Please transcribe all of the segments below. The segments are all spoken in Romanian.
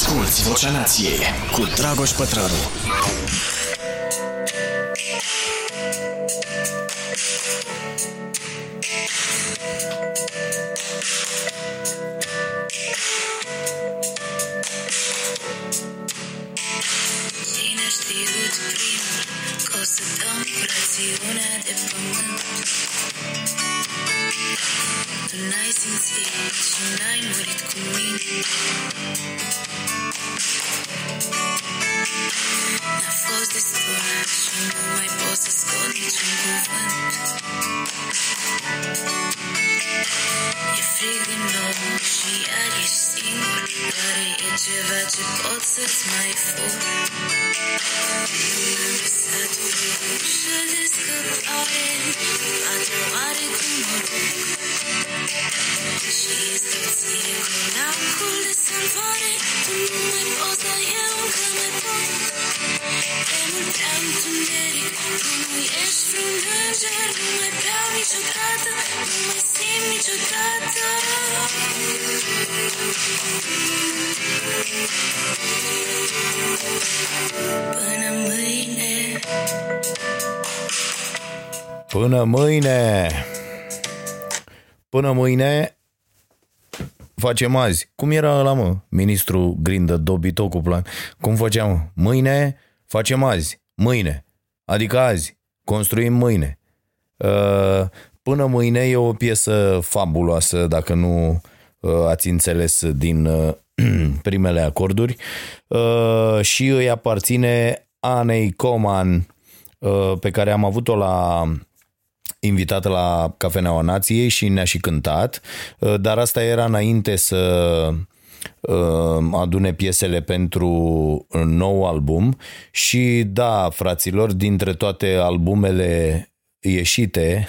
Asculți Vocea Nației cu Dragoș Pătrălu. Cine a știut primul că o să dăm rațiunea de pământ? Tu n-ai simțit și n-ai murit cu mine N-a fost destul și nu mai pot să scot niciun cuvânt E frig din nou și iar ești singur Oare e ceva ce pot să-ți mai fur? Nu mi-am lăsat ușa de scăpare Patra oare cum mă rog Și este ție cu lacul de salvare Tu nu mai poți, dar eu încă mai pot E mult prea întuneric Tu nu ești vreun înger Nu mai beau niciodată Nu mai simt niciodată Până mâine Până mâine! Până mâine facem azi. Cum era ăla, mă? Ministru Grindă, dobito cu plan. Cum făceam? Mâine facem azi. Mâine. Adică azi. Construim mâine. Uh, Până mâine e o piesă fabuloasă, dacă nu uh, ați înțeles din uh, primele acorduri. Uh, Și îi aparține Anei Coman, uh, pe care am avut-o la invitată la Cafeneaua Nației și ne-a și cântat, uh, dar asta era înainte să uh, adune piesele pentru un nou album și da, fraților, dintre toate albumele ieșite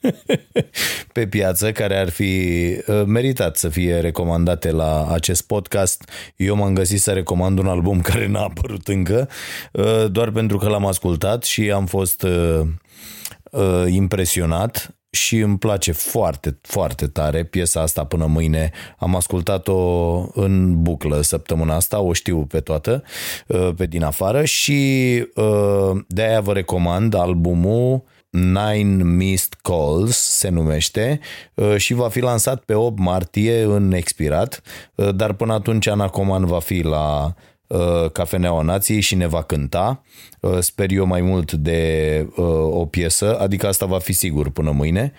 pe piață care ar fi uh, meritat să fie recomandate la acest podcast. Eu m-am găsit să recomand un album care n-a apărut încă, uh, doar pentru că l-am ascultat și am fost uh, uh, impresionat și îmi place foarte, foarte tare piesa asta până mâine. Am ascultat-o în buclă săptămâna asta, o știu pe toată, uh, pe din afară și uh, de-aia vă recomand albumul Nine Missed Calls se numește uh, și va fi lansat pe 8 martie în expirat, uh, dar până atunci Ana Coman va fi la uh, Cafeneaua Nației și ne va cânta. Uh, Sper eu mai mult de uh, o piesă, adică asta va fi sigur până mâine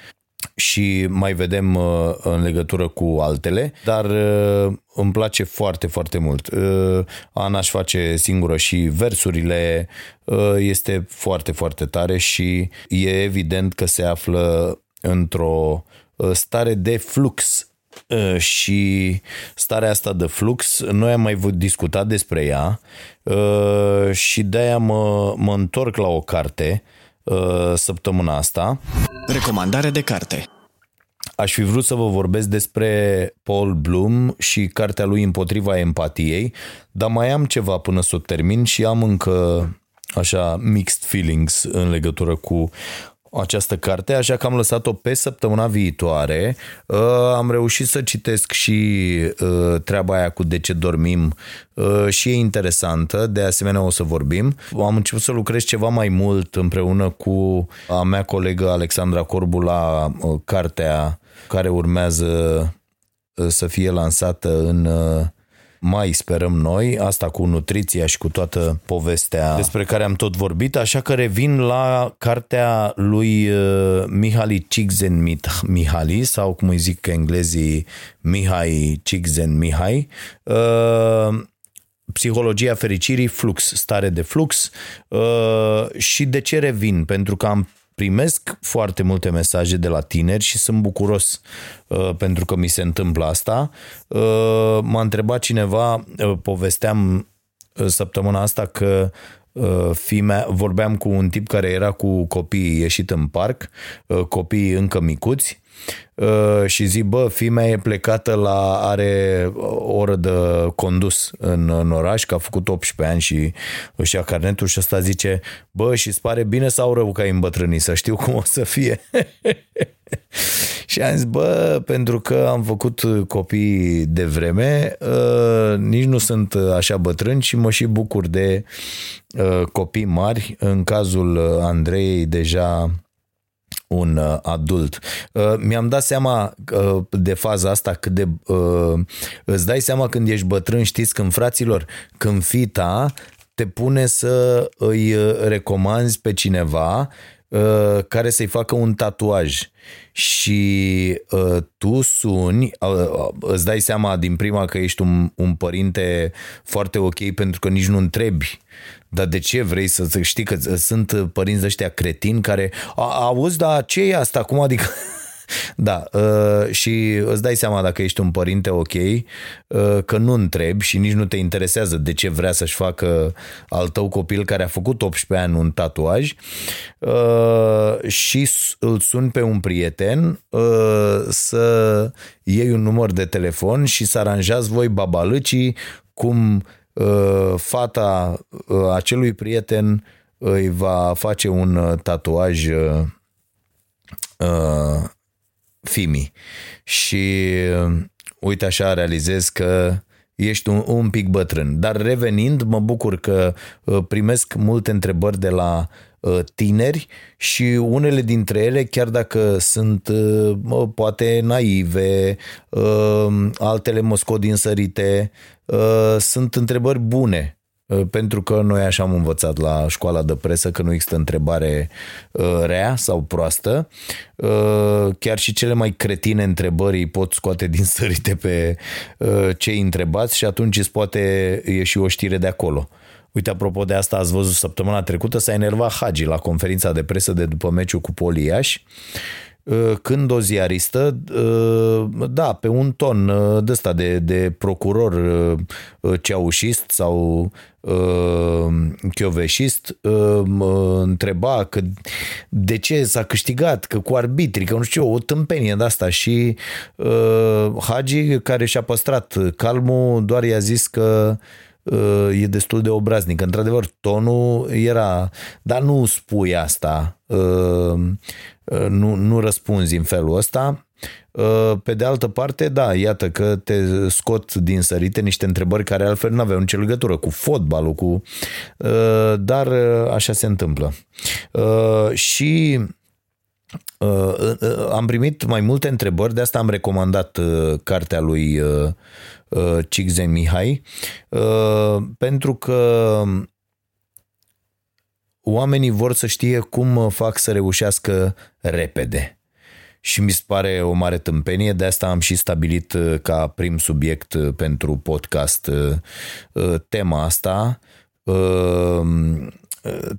și mai vedem uh, în legătură cu altele, dar uh, îmi place foarte, foarte mult. Uh, Ana își face singură și versurile, uh, este foarte, foarte tare și e evident că se află într-o uh, stare de flux Uh, și starea asta de flux, noi am mai discutat despre ea uh, și de-aia mă, mă întorc la o carte uh, săptămâna asta. Recomandare de carte. Aș fi vrut să vă vorbesc despre Paul Bloom și cartea lui Împotriva empatiei, dar mai am ceva până să o termin și am încă așa mixed feelings în legătură cu această carte, așa că am lăsat-o pe săptămâna viitoare. Uh, Am reușit să citesc și uh, treaba aia cu de ce dormim uh, și e interesantă, de asemenea o să vorbim. Am început să lucrez ceva mai mult împreună cu a mea colegă Alexandra Corbu la uh, cartea care urmează uh, să fie lansată în uh, mai sperăm noi, asta cu nutriția și cu toată povestea despre care am tot vorbit, așa că revin la cartea lui uh, Mihaly Csikszentmihalyi sau cum îi zic englezii Mihai Csikszentmihalyi, uh, Psihologia fericirii, flux, stare de flux uh, și de ce revin? Pentru că am primesc foarte multe mesaje de la tineri și sunt bucuros uh, pentru că mi se întâmplă asta. Uh, m-a întrebat cineva, uh, povesteam uh, săptămâna asta că uh, fimea, vorbeam cu un tip care era cu copiii ieșit în parc, uh, copiii încă micuți uh, și zic, bă, fimea e plecată la, are o oră de condus în, în oraș, că a făcut 18 ani și își ia carnetul și ăsta zice, bă, și îți pare bine sau rău că ai îmbătrânit, să știu cum o să fie. și am zis, bă, pentru că am făcut copii de vreme, uh, nici nu sunt așa bătrân și mă și bucur de uh, copii mari. În cazul Andrei, deja un uh, adult. Uh, mi-am dat seama uh, de faza asta cât de... Îți dai seama când ești bătrân, știți, când fraților, când fita te pune să îi recomanzi pe cineva care să-i facă un tatuaj și uh, tu suni, uh, îți dai seama din prima că ești un, un părinte foarte ok pentru că nici nu întrebi dar de ce vrei să știi că sunt părinți ăștia cretini care auzi, dar ce e asta? Cum adică? Da, uh, și îți dai seama dacă ești un părinte ok, uh, că nu întrebi și nici nu te interesează de ce vrea să-și facă al tău copil care a făcut 18 ani un tatuaj uh, și îl sun pe un prieten să iei un număr de telefon și să aranjați voi babalăcii cum fata acelui prieten îi va face un tatuaj Fimi. Și uite așa realizez că ești un, un pic bătrân. Dar revenind, mă bucur că uh, primesc multe întrebări de la uh, tineri și unele dintre ele, chiar dacă sunt uh, poate naive, altele mă scot din sărite, sunt întrebări bune Uh, pentru că noi așa am învățat la școala de presă că nu există întrebare uh, rea sau proastă. Uh, chiar și cele mai cretine întrebări pot scoate din sărite pe cei întrebați și atunci îți poate ieși o știre de acolo. Uite, apropo de asta, ați văzut săptămâna trecută, s-a enervat Hagi la conferința de presă de după meciul cu Poliaș Uh, când o ziaristă, uh, da, pe un ton uh, de ăsta de, de procuror ceaușist sau chioveșist mă întreba că de ce s-a câștigat, că cu arbitrii, că nu știu o tâmpenie de asta și Hagi care și-a păstrat calmul doar i-a zis că e destul de obraznic. Într-adevăr, tonul era, dar nu spui asta, nu, nu răspunzi în felul ăsta. Pe de altă parte, da, iată că te scot din sărite niște întrebări care altfel nu aveau nicio legătură cu fotbalul, cu... dar așa se întâmplă. Și am primit mai multe întrebări, de asta am recomandat cartea lui Cixen Mihai, pentru că oamenii vor să știe cum fac să reușească repede. Și mi se pare o mare tâmpenie, de asta am și stabilit ca prim subiect pentru podcast tema asta,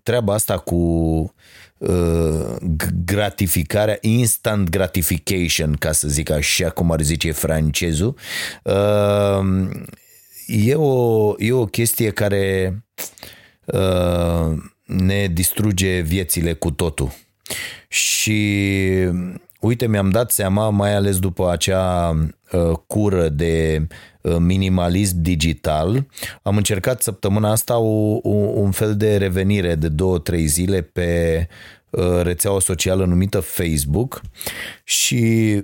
treaba asta cu gratificarea, instant gratification, ca să zic așa cum ar zice francezul, e o, e o chestie care ne distruge viețile cu totul. Și uite, mi-am dat seama, mai ales după acea uh, cură de uh, minimalism digital, am încercat săptămâna asta o, o, un fel de revenire de două, trei zile pe uh, rețeaua socială numită Facebook și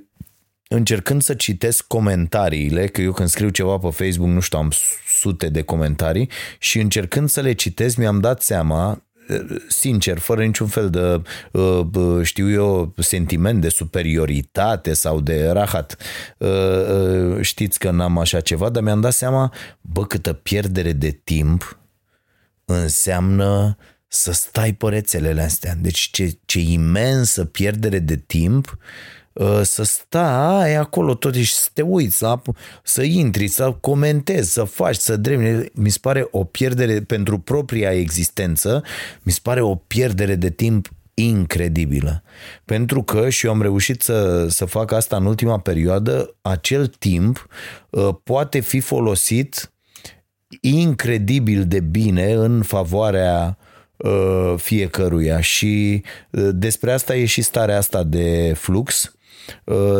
încercând să citesc comentariile, că eu când scriu ceva pe Facebook, nu știu, am sute de comentarii și încercând să le citesc, mi-am dat seama sincer, fără niciun fel de, uh, știu eu, sentiment de superioritate sau de rahat. Uh, uh, știți că n-am așa ceva, dar mi-am dat seama, bă, câtă pierdere de timp înseamnă să stai pe rețelele astea. Deci ce, ce imensă pierdere de timp uh, Uh, să stai acolo tot și să te uiți, să, să intri, să comentezi, să faci, să drepni. Mi se pare o pierdere pentru propria existență, mi se pare o pierdere de timp incredibilă. Pentru că, și eu am reușit să, să fac asta în ultima perioadă, acel timp uh, poate fi folosit incredibil de bine în favoarea uh, fiecăruia și despre asta e și starea asta de flux Uh,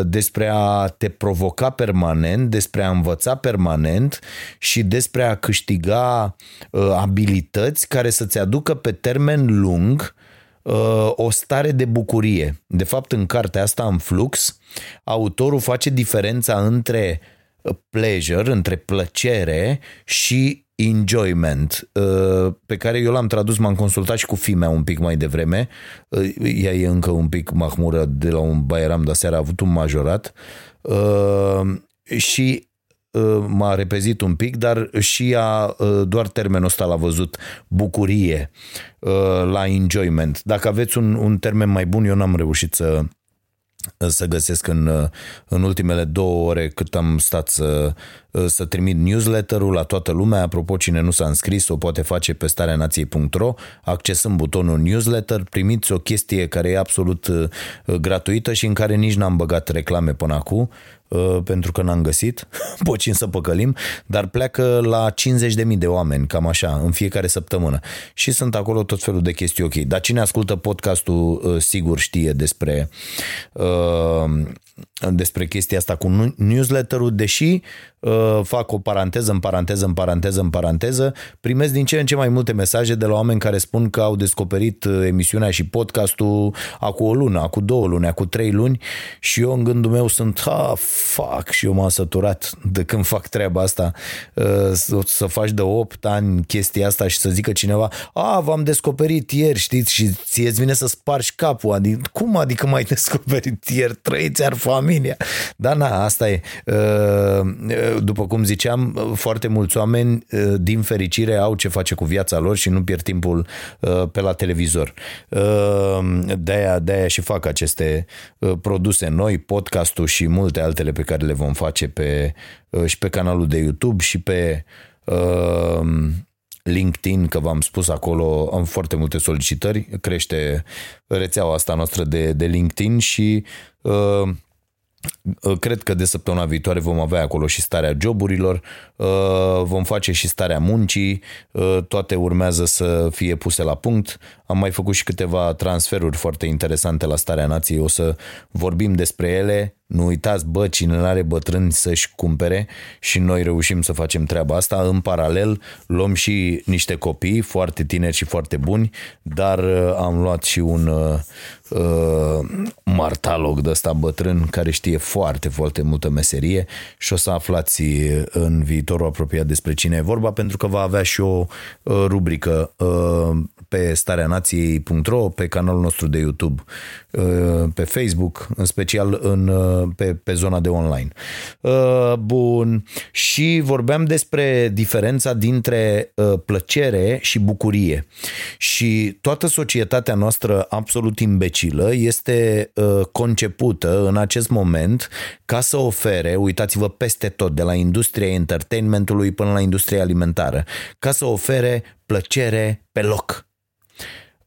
despre a te provoca permanent, despre a învăța permanent și despre a câștiga uh, abilități care să-ți aducă pe termen lung uh, o stare de bucurie. De fapt, în cartea asta, în flux, autorul face diferența între pleasure, între plăcere și enjoyment, uh, pe care eu l-am tradus, m-am consultat și cu fimea un pic mai devreme. Uh, ea e încă un pic mahmură de la un baieram, dar seara a avut un majorat. Uh, și m-a repezit un pic, dar și ea doar termenul ăsta l-a văzut, bucurie la enjoyment. Dacă aveți un, un termen mai bun, eu n-am reușit să, să găsesc în, în ultimele două ore cât am stat să, să trimit newsletterul la toată lumea. Apropo, cine nu s-a înscris o poate face pe stareanației.ro accesând butonul newsletter, primiți o chestie care e absolut uh, gratuită și în care nici n-am băgat reclame până acum Uh, pentru că n-am găsit, pocin să păcălim, dar pleacă la 50.000 de oameni, cam așa, în fiecare săptămână. Și sunt acolo tot felul de chestii ok. Dar cine ascultă podcastul uh, sigur știe despre uh, despre chestia asta cu newsletterul, deși uh, fac o paranteză în paranteză în paranteză în paranteză, primesc din ce în ce mai multe mesaje de la oameni care spun că au descoperit uh, emisiunea și podcastul acum o lună, acum două luni, acum trei luni și eu în gândul meu sunt, ha, fuck, și eu m-am săturat de când fac treaba asta, uh, să, să faci de 8 ani chestia asta și să zică cineva, a, v-am descoperit ieri, știți, și ție îți vine să spargi capul, adică, cum adică m-ai descoperit ieri, trăiți ar familia. Dar na, asta e. Uh, după cum ziceam, foarte mulți oameni, uh, din fericire, au ce face cu viața lor și nu pierd timpul uh, pe la televizor. De-aia, de-aia și fac aceste produse noi, podcastul și multe altele pe care le vom face pe, și pe canalul de YouTube și pe LinkedIn, că v-am spus acolo, am foarte multe solicitări, crește rețeaua asta noastră de, de LinkedIn și uh, Uh, cred că de săptămâna viitoare vom avea acolo și starea joburilor, uh, vom face și starea muncii, uh, toate urmează să fie puse la punct. Am mai făcut și câteva transferuri foarte interesante la starea nației, o să vorbim despre ele. Nu uitați, bă, cine nu are bătrâni să-și cumpere și noi reușim să facem treaba asta. În paralel, luăm și niște copii foarte tineri și foarte buni, dar am luat și un uh, martalog de ăsta bătrân care știe foarte, foarte multă meserie și o să aflați în viitorul apropiat despre cine e vorba pentru că va avea și o uh, rubrică uh, pe stareanației.ro, pe canalul nostru de YouTube, uh, pe Facebook, în special în, pe, pe zona de online. Bun. Și vorbeam despre diferența dintre plăcere și bucurie. Și toată societatea noastră absolut imbecilă este concepută în acest moment ca să ofere, uitați-vă peste tot, de la industria entertainmentului până la industria alimentară, ca să ofere plăcere pe loc.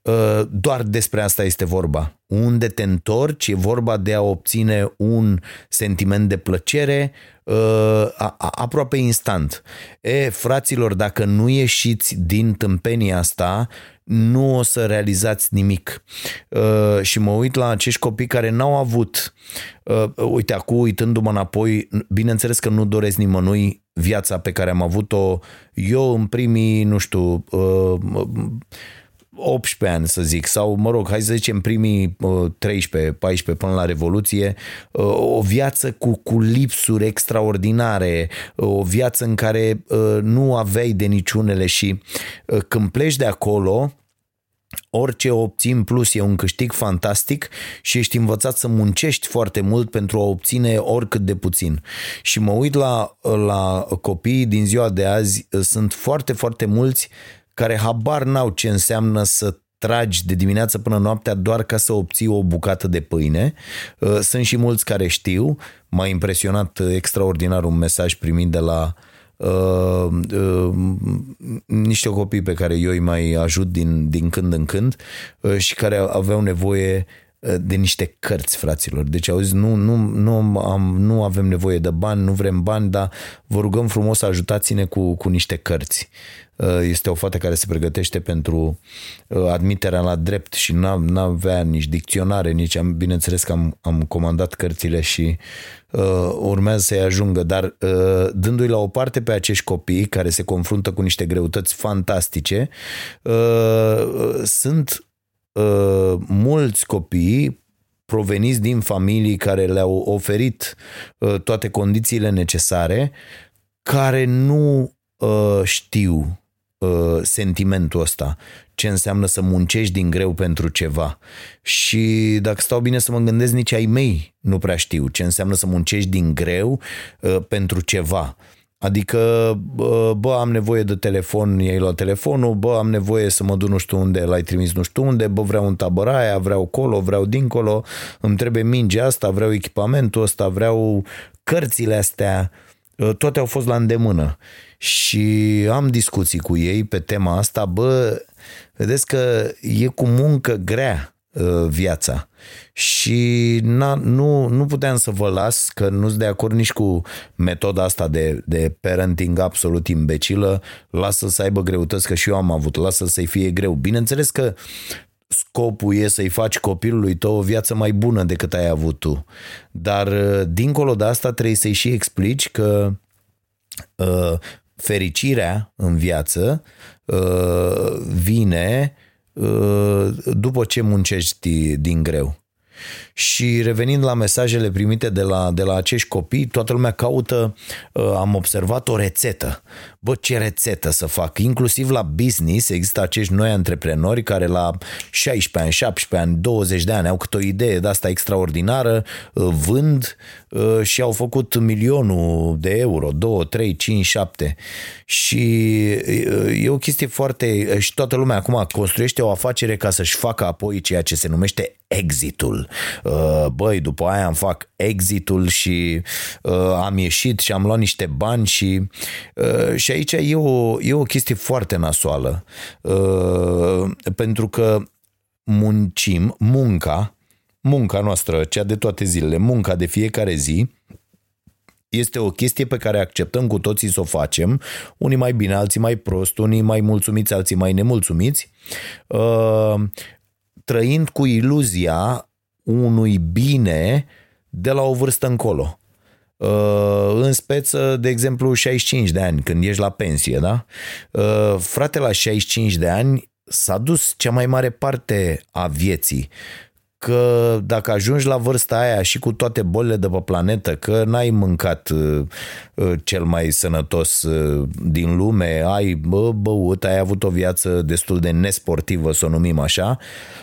Uh, doar despre asta este vorba. Unde te întorci, e vorba de a obține un sentiment de plăcere uh, aproape instant. E, fraților, dacă nu ieșiți din tâmpenia asta, nu o să realizați nimic. Uh, și mă uit la acești copii care n-au avut, uite, acum uitându-mă înapoi, bineînțeles că nu doresc nimănui viața pe care am avut-o eu în primii, nu știu, 18 ani, să zic, sau, mă rog, hai să zicem primii 13, 14 până la Revoluție, uh, o viață cu, cu lipsuri extraordinare, uh, o viață în care uh, nu aveai de niciunele și când pleci de acolo, orice obții în plus e un câștig fantastic și ești învățat să muncești foarte mult pentru a obține oricât de puțin. Și mă uit la, la copiii din ziua de azi, sunt foarte, foarte mulți care habar n-au ce înseamnă să tragi de dimineață până noaptea doar ca să obții o bucată de pâine. Uh, sunt și mulți care știu. M-a impresionat extraordinar un mesaj primit de la uh, uh, niște copii pe care eu îi mai ajut din, din când în când uh, și care aveau nevoie uh, de niște cărți, fraților. Deci auzi, nu, nu, nu, am, nu avem nevoie de bani, nu vrem bani, dar vă rugăm frumos ajutați-ne cu, cu niște cărți. Uh, este o fată care se pregătește pentru uh, admiterea la drept și nu avea nici dicționare, nici am, bineînțeles că am, am comandat cărțile și uh, urmează să-i ajungă, dar uh, dându-i la o parte pe acești copii care se confruntă cu niște greutăți fantastice, uh, sunt uh, mulți copii proveniți din familii care le-au oferit uh, toate condițiile necesare, care nu uh, știu uh, sentimentul ăsta, ce înseamnă să muncești din greu pentru ceva. Și dacă stau bine să mă gândesc, nici ai mei nu prea știu ce înseamnă să muncești din greu uh, pentru ceva. Adică, bă, am nevoie de telefon, i-ai luat telefonul, bă, am nevoie să mă duc nu știu unde, l-ai trimis nu știu unde, bă, vreau un tabăraia, vreau colo, vreau dincolo, îmi trebuie mingea asta, vreau echipamentul ăsta, vreau cărțile astea, toate au fost la îndemână. Și am discuții cu ei pe tema asta, bă, vedeți că e cu muncă grea Uh, viața. Și na, nu, nu puteam să vă las, că nu sunt de acord nici cu metoda asta de, de parenting absolut imbecilă, lasă să aibă greutăți, că și eu am avut, lasă să-i fie greu. Bineînțeles că scopul e să-i faci copilului tău o viață mai bună decât ai avut tu. Dar uh, dincolo de asta trebuie să-i și explici că uh, fericirea în viață uh, vine Uh, după ce muncești din greu. Și revenind la mesajele primite de la, de la acești copii, toată lumea caută, uh, am observat o rețetă. Bă, ce rețetă să fac? Inclusiv la business există acești noi antreprenori care la 16 ani, 17 ani, 20 de ani au câte o idee de asta extraordinară, uh, vând și au făcut milionul de euro, 2, 3, 5, 7. Și e o chestie foarte... și toată lumea acum construiește o afacere ca să-și facă apoi ceea ce se numește exitul. Uh, băi, după aia am fac exitul și uh, am ieșit și am luat niște bani și, uh, și aici e o, e o chestie foarte nasoală. Pentru că muncim, munca, munca noastră, cea de toate zilele, munca de fiecare zi, este o chestie pe care acceptăm cu toții să o facem, unii mai bine, alții mai prost, unii mai mulțumiți, alții mai nemulțumiți, trăind cu iluzia unui bine de la o vârstă încolo. Uh, în speță, de exemplu, 65 de ani, când ești la pensie, da? Uh, frate, la 65 de ani s-a dus cea mai mare parte a vieții că dacă ajungi la vârsta aia și cu toate bolile de pe planetă, că n-ai mâncat uh, uh, cel mai sănătos uh, din lume, ai bă, băut, ai avut o viață destul de nesportivă, să o numim așa,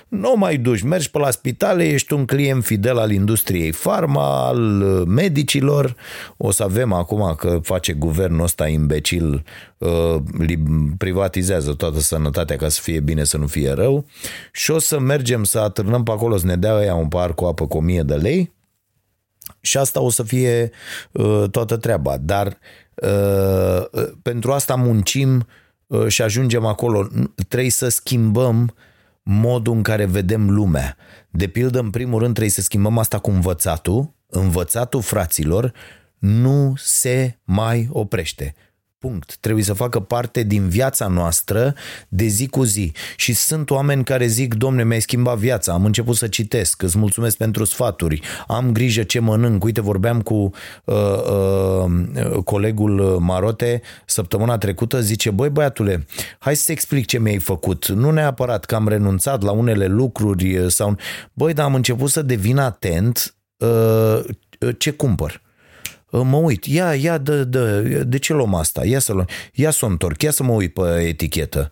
nu mai duci, mergi pe la spitale, ești un client fidel al industriei farma, al medicilor, o să avem acum că face guvernul ăsta imbecil, privatizează toată sănătatea ca să fie bine, să nu fie rău și o să mergem să atârnăm pe acolo, să ne dea ea un par cu apă cu 1000 de lei și asta o să fie uh, toată treaba. Dar uh, uh, pentru asta muncim uh, și ajungem acolo. Trebuie să schimbăm modul în care vedem lumea. De pildă, în primul rând, trebuie să schimbăm asta cu învățatul. Învățatul fraților nu se mai oprește. Punct. Trebuie să facă parte din viața noastră de zi cu zi. Și sunt oameni care zic, domne, mi-ai schimbat viața, am început să citesc, îți mulțumesc pentru sfaturi, am grijă ce mănânc. Uite, vorbeam cu uh, uh, colegul Marote săptămâna trecută, zice, băi băiatule, hai să explic ce mi-ai făcut. Nu neapărat că am renunțat la unele lucruri sau... Băi, dar am început să devin atent uh, ce cumpăr mă uit, ia, ia, dă, dă, de ce luăm asta? Ia să luăm, ia să o întorc, ia să mă uit pe etichetă.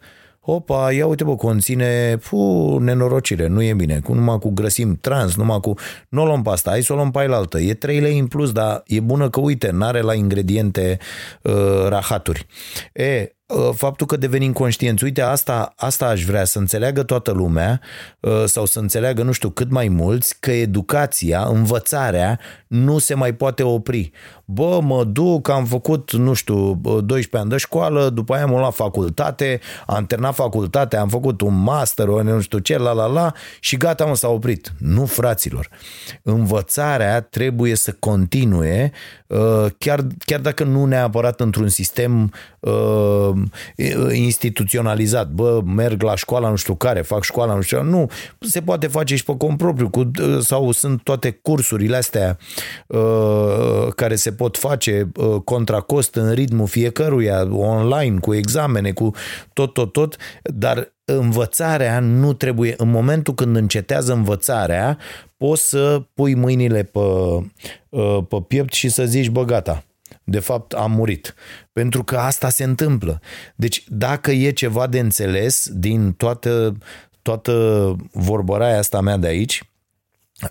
Opa, ia uite bă, conține, fu, nenorocire, nu e bine, cu, numai cu grăsim trans, numai cu, nu o luăm pe asta, hai să o luăm pe altă. E 3 lei în plus, dar e bună că, uite, n-are la ingrediente uh, rahaturi. E, Uh, faptul că devenim conștienți, uite, asta, asta aș vrea să înțeleagă toată lumea uh, sau să înțeleagă, nu știu, cât mai mulți, că educația, învățarea nu se mai poate opri. Bă, mă duc, am făcut, nu știu, 12 ani de școală, după aia am luat facultate, am terminat facultate, am făcut un master, nu știu ce, la la la, și gata, mă, s-a oprit. Nu, fraților. Învățarea trebuie să continue uh, chiar, chiar dacă nu neapărat într-un sistem uh, instituționalizat, bă, merg la școala nu știu care, fac școala nu știu care, nu, se poate face și pe cont propriu cu, sau sunt toate cursurile astea care se pot face contra cost în ritmul fiecăruia, online, cu examene, cu tot, tot, tot, dar învățarea nu trebuie, în momentul când încetează învățarea, poți să pui mâinile pe, uh, pe piept și să zici, bă, gata, de fapt am murit. Pentru că asta se întâmplă. Deci dacă e ceva de înțeles din toată, toată vorbăraia asta mea de aici,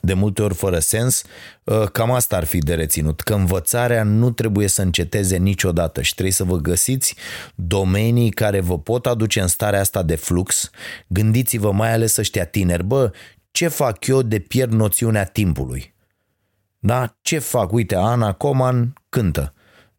de multe ori fără sens, uh, cam asta ar fi de reținut, că învățarea nu trebuie să înceteze niciodată și trebuie să vă găsiți domenii care vă pot aduce în starea asta de flux. Gândiți-vă mai ales ăștia tineri, bă, ce fac eu de pierd noțiunea timpului? Da? Ce fac? Uite, Ana Coman cântă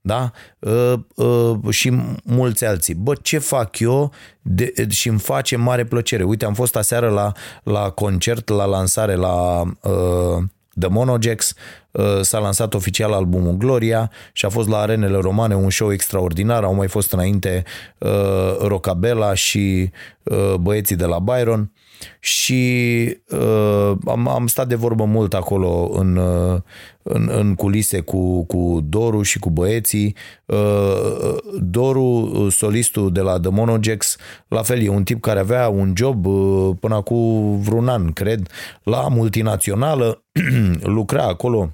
da? Uh, uh, și mulți alții. Bă, ce fac eu de, și îmi face mare plăcere. Uite, am fost aseară la, la concert, la lansare la uh, The Monogex, uh, s-a lansat oficial albumul Gloria și a fost la arenele romane un show extraordinar, au mai fost înainte uh, Rocabella și uh, băieții de la Byron și uh, am, am stat de vorbă mult acolo în, uh, în, în culise cu, cu Doru și cu băieții. Uh, Doru, solistul de la The Monogex, la fel, e un tip care avea un job uh, până acum vreun an, cred, la multinațională, lucra acolo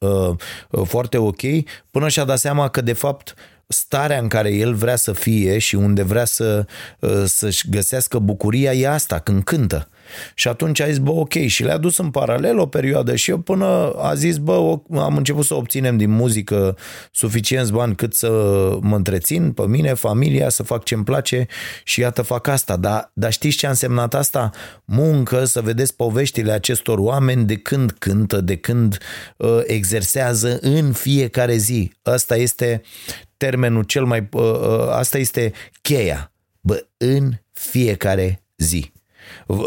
uh, foarte ok, până și-a dat seama că de fapt starea în care el vrea să fie și unde vrea să, să-și găsească bucuria e asta, când cântă. Și atunci a zis, bă, ok, și le-a dus în paralel o perioadă și eu până a zis, bă, am început să obținem din muzică suficienți bani cât să mă întrețin pe mine, familia, să fac ce-mi place și iată fac asta. Dar, dar știți ce a însemnat asta? Muncă, să vedeți poveștile acestor oameni de când cântă, de când uh, exersează în fiecare zi. Asta este termenul cel mai... Uh, uh, asta este cheia. Bă, în fiecare zi.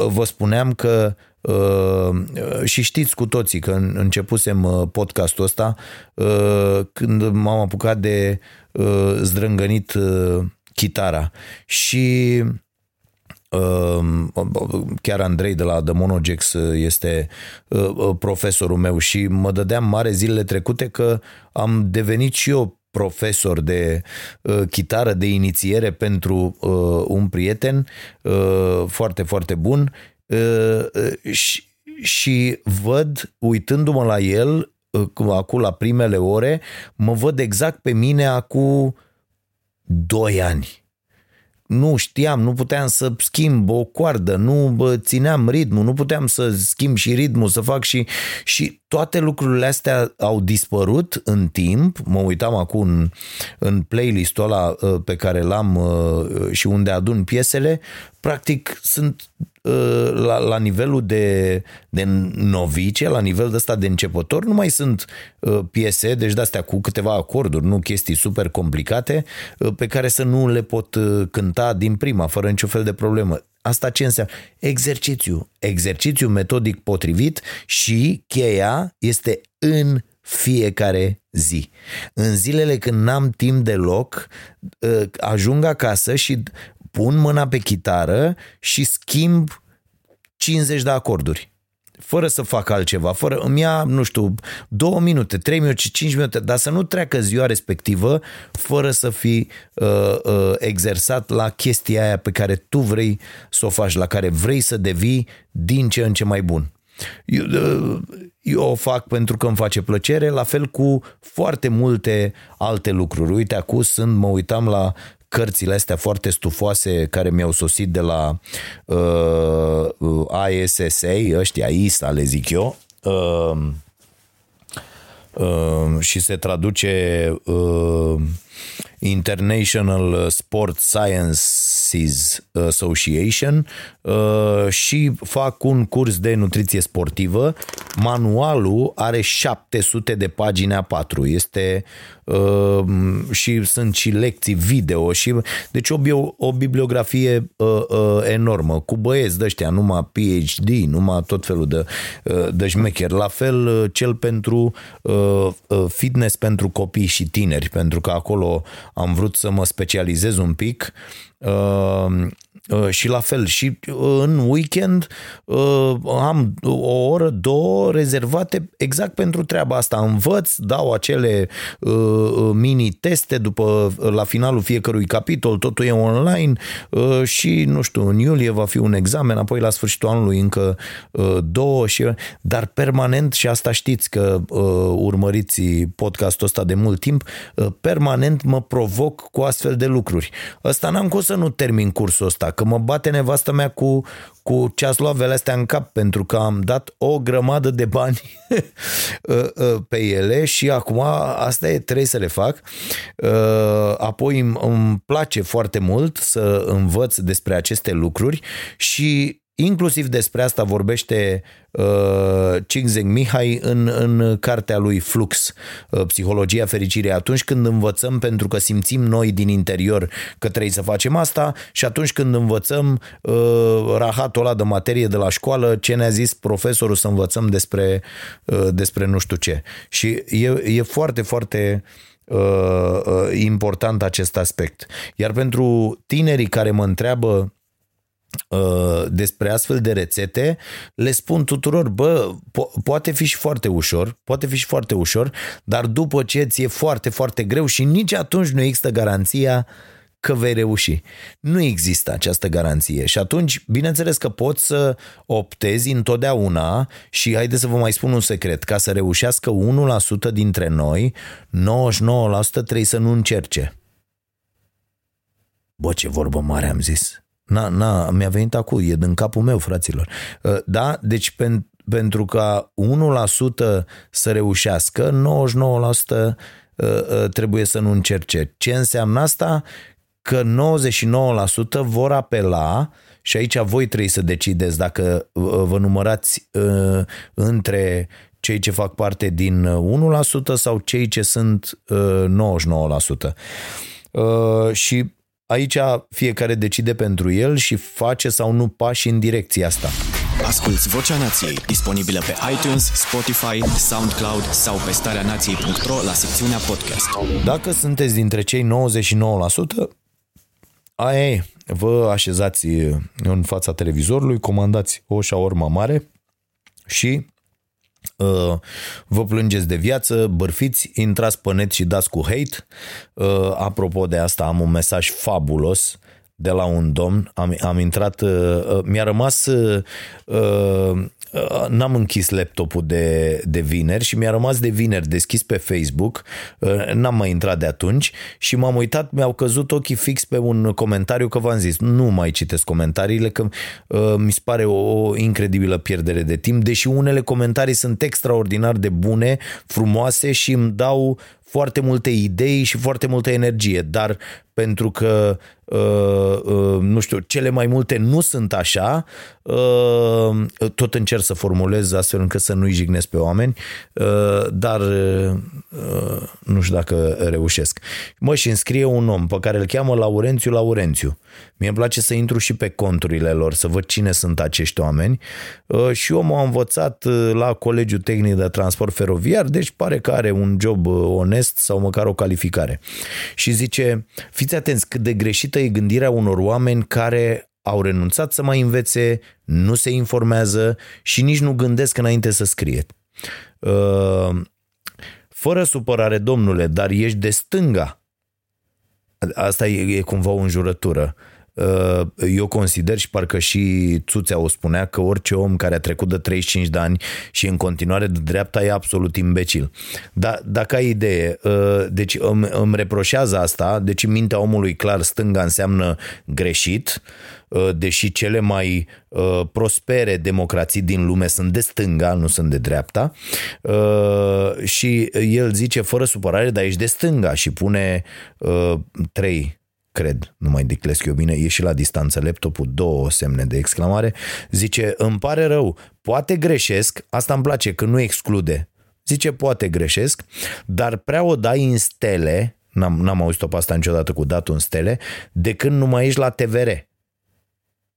Vă spuneam că uh, și știți cu toții că începusem uh, podcastul ăsta uh, când m-am apucat de zdrângănit chitara. Și chiar Andrei de la The Monogex este profesorul meu și mă dădeam mare zilele trecute că am devenit și eu profesor de uh, chitară de inițiere pentru uh, un prieten uh, foarte, foarte bun uh, uh, și, și văd, uitându-mă la el, uh, acum la primele ore, mă văd exact pe mine acum doi ani. Nu știam, nu puteam să schimb o coardă, nu bă, țineam ritmul, nu puteam să schimb și ritmul, să fac și... Și toate lucrurile astea au dispărut în timp. Mă uitam acum în, în playlistul ăla uh, pe care l-am uh, și unde adun piesele. Practic sunt uh, la, la nivelul de, de novice, la nivel de ăsta de începător, nu mai sunt piese, deci de-astea cu câteva acorduri, nu chestii super complicate, pe care să nu le pot cânta din prima, fără niciun fel de problemă. Asta ce înseamnă? Exercițiu. Exercițiu metodic potrivit și cheia este în fiecare zi. În zilele când n-am timp deloc, ă, ajung acasă și pun mâna pe chitară și schimb 50 de acorduri fără să fac altceva, fără, îmi ia, nu știu, două minute, trei minute, cinci minute, dar să nu treacă ziua respectivă fără să fii uh, uh, exersat la chestia aia pe care tu vrei să o faci, la care vrei să devii din ce în ce mai bun. Eu, uh, eu o fac pentru că îmi face plăcere, la fel cu foarte multe alte lucruri. Uite, acum sunt, mă uitam la cărțile astea foarte stufoase care mi-au sosit de la uh, ISSA, ăștia ISA le zic eu, uh, uh, și se traduce uh, International Sport Sciences Association uh, și fac un curs de nutriție sportivă. Manualul are 700 de pagini A4. Este uh, și sunt și lecții video și deci o, bio, o bibliografie uh, uh, enormă cu băieți de ăștia, numai PhD, numai tot felul de, uh, de șmecher. La fel uh, cel pentru uh, uh, fitness pentru copii și tineri, pentru că acolo am vrut să mă specializez un pic. Uh, Uh, și la fel și uh, în weekend uh, am o oră, două rezervate exact pentru treaba asta. Învăț, dau acele mini-teste după la finalul fiecărui capitol, totul e online și nu știu, în iulie va fi un examen, apoi la sfârșitul anului încă două și dar permanent și asta știți că urmăriți podcastul ăsta de mult timp, permanent mă provoc cu astfel de lucruri. Ăsta n-am cum să nu termin cursul ăsta că mă bate nevastă mea cu, cu ceasloavele astea în cap pentru că am dat o grămadă de bani uh, uh, pe ele și acum asta e, trebuie să le fac. Uh, apoi îmi place foarte mult să învăț despre aceste lucruri și Inclusiv despre asta vorbește uh, Csikszentmihalyi Mihai în, în cartea lui Flux, uh, Psihologia fericirii. Atunci când învățăm, pentru că simțim noi din interior că trebuie să facem asta și atunci când învățăm uh, rahatul ăla de materie de la școală, ce ne-a zis profesorul să învățăm despre, uh, despre nu știu ce. Și e, e foarte, foarte uh, uh, important acest aspect. Iar pentru tinerii care mă întreabă Uh, despre astfel de rețete, le spun tuturor, bă, po- poate fi și foarte ușor, poate fi și foarte ușor, dar după ce ți e foarte, foarte greu și nici atunci nu există garanția că vei reuși. Nu există această garanție și atunci, bineînțeles că poți să optezi întotdeauna și haide să vă mai spun un secret, ca să reușească 1% dintre noi, 99% trebuie să nu încerce. Bă, ce vorbă mare am zis. Na, na, mi-a venit acum, e din capul meu, fraților. Uh, da? Deci pen, pentru ca 1% să reușească, 99% uh, uh, trebuie să nu încerce. Ce înseamnă asta? Că 99% vor apela și aici voi trebuie să decideți dacă vă numărați între cei ce fac parte din 1% sau cei ce sunt 99%. Și Aici fiecare decide pentru el și face sau nu pași în direcția asta. Asculți Vocea Nației, disponibilă pe iTunes, Spotify, SoundCloud sau pe starea nației.ro la secțiunea podcast. Dacă sunteți dintre cei 99%, aia e, vă așezați în fața televizorului, comandați o șaorma mare și Uh, vă plângeți de viață, bărfiți, intrați pe net și dați cu hate. Uh, apropo de asta, am un mesaj fabulos de la un domn. Am, am intrat, uh, mi-a rămas Uh, n-am închis laptopul de, de vineri și mi-a rămas de vineri deschis pe Facebook, uh, n-am mai intrat de atunci și m-am uitat, mi-au căzut ochii fix pe un comentariu că v-am zis, nu mai citesc comentariile că uh, mi se pare o incredibilă pierdere de timp, deși unele comentarii sunt extraordinar de bune, frumoase și îmi dau foarte multe idei și foarte multă energie, dar pentru că Uh, uh, nu știu, cele mai multe nu sunt așa, uh, tot încerc să formulez astfel încât să nu-i jignesc pe oameni, dar nu știu dacă reușesc. Mă, și înscrie un om pe care îl cheamă Laurențiu Laurențiu. Mie îmi place să intru și pe conturile lor, să văd cine sunt acești oameni și omul a învățat la Colegiul Tehnic de Transport Feroviar, deci pare că are un job onest sau măcar o calificare. Și zice, fiți atenți cât de greșită e gândirea unor oameni care au renunțat să mai învețe, nu se informează și nici nu gândesc înainte să scrie. Uh, fără supărare, domnule, dar ești de stânga. Asta e, e cumva o înjurătură. Uh, eu consider și parcă și Țuțea o spunea că orice om care a trecut de 35 de ani și în continuare de dreapta e absolut imbecil. Dar dacă ai idee, uh, deci îmi, îmi reproșează asta, deci în mintea omului clar stânga înseamnă greșit, uh, deși cele mai uh, prospere democrații din lume sunt de stânga, nu sunt de dreapta și el zice fără supărare, dar ești de stânga și pune trei cred, nu mai declesc eu bine, e și la distanță laptopul, două semne de exclamare, zice, îmi pare rău, poate greșesc, asta îmi place, că nu exclude, zice, poate greșesc, dar prea o dai în stele, n-am, n-am auzit-o pe asta niciodată cu datul în stele, de când nu mai ești la TVR.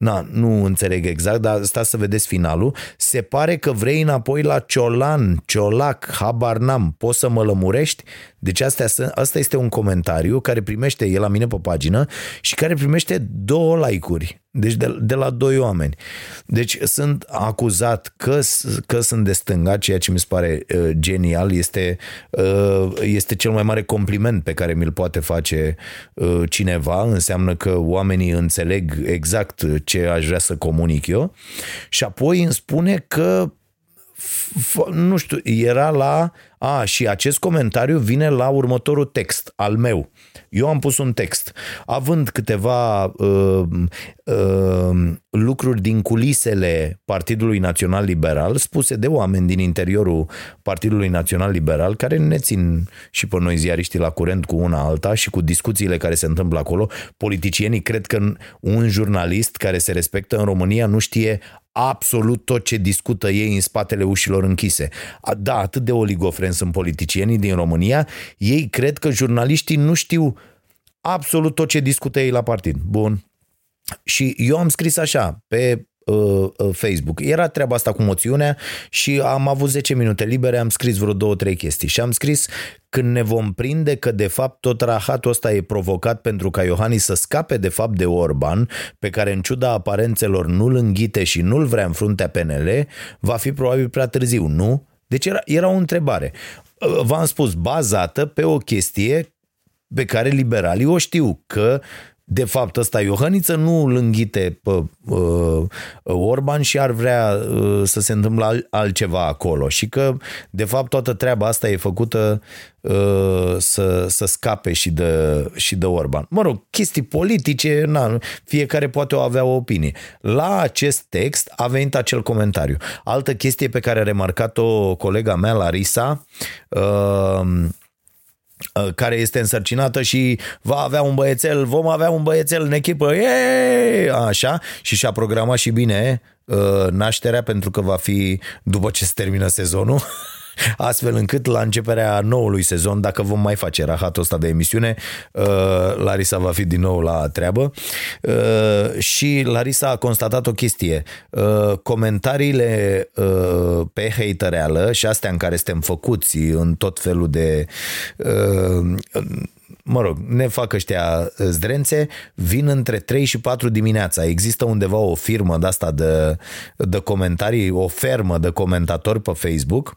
Na, nu înțeleg exact, dar stați să vedeți finalul. Se pare că vrei înapoi la Ciolan, Ciolac, habar n-am, poți să mă lămurești? Deci asta, asta este un comentariu care primește, el la mine pe pagină, și care primește două like-uri. Deci de, de la doi oameni. Deci sunt acuzat că, că sunt de stânga, ceea ce mi se pare uh, genial. Este, uh, este cel mai mare compliment pe care mi-l poate face uh, cineva. Înseamnă că oamenii înțeleg exact ce aș vrea să comunic eu. Și apoi îmi spune că nu știu, era la... A, și acest comentariu vine la următorul text al meu. Eu am pus un text, având câteva uh, uh, lucruri din culisele Partidului Național Liberal, spuse de oameni din interiorul Partidului Național Liberal, care ne țin și pe noi ziariștii la curent cu una alta și cu discuțiile care se întâmplă acolo. Politicienii cred că un jurnalist care se respectă în România nu știe absolut tot ce discută ei în spatele ușilor închise. Da, atât de oligofreni sunt politicienii din România, ei cred că jurnaliștii nu știu absolut tot ce discută ei la partid. Bun. Și eu am scris așa, pe uh, uh Facebook. Era treaba asta cu moțiunea și am avut 10 minute libere, am scris vreo două, trei chestii și am scris când ne vom prinde că de fapt tot rahatul ăsta e provocat pentru ca Iohannis să scape de fapt de Orban, pe care în ciuda aparențelor nu-l înghite și nu-l vrea în fruntea PNL, va fi probabil prea târziu, nu? Deci era, era o întrebare. V-am spus, bazată pe o chestie pe care liberalii o știu, că de fapt ăsta Iohăniță nu îl înghite pe uh, Orban și ar vrea uh, să se întâmple altceva acolo și că de fapt toată treaba asta e făcută uh, să, să scape și de, și de Orban. Mă rog, chestii politice, na, fiecare poate o avea o opinie. La acest text a venit acel comentariu. Altă chestie pe care a remarcat-o colega mea, Larisa, uh, Uh, care este însărcinată și va avea un băiețel, vom avea un băiețel în echipă, Yay! așa, și și-a programat și bine uh, nașterea pentru că va fi după ce se termină sezonul. astfel încât la începerea noului sezon, dacă vom mai face rahatul ăsta de emisiune, uh, Larisa va fi din nou la treabă uh, și Larisa a constatat o chestie. Uh, comentariile pe hatereală și astea în care suntem făcuți în tot felul de mă rog, ne fac ăștia zdrențe, vin între 3 și 4 dimineața. Există undeva o firmă de asta de, de comentarii, o fermă de comentatori pe Facebook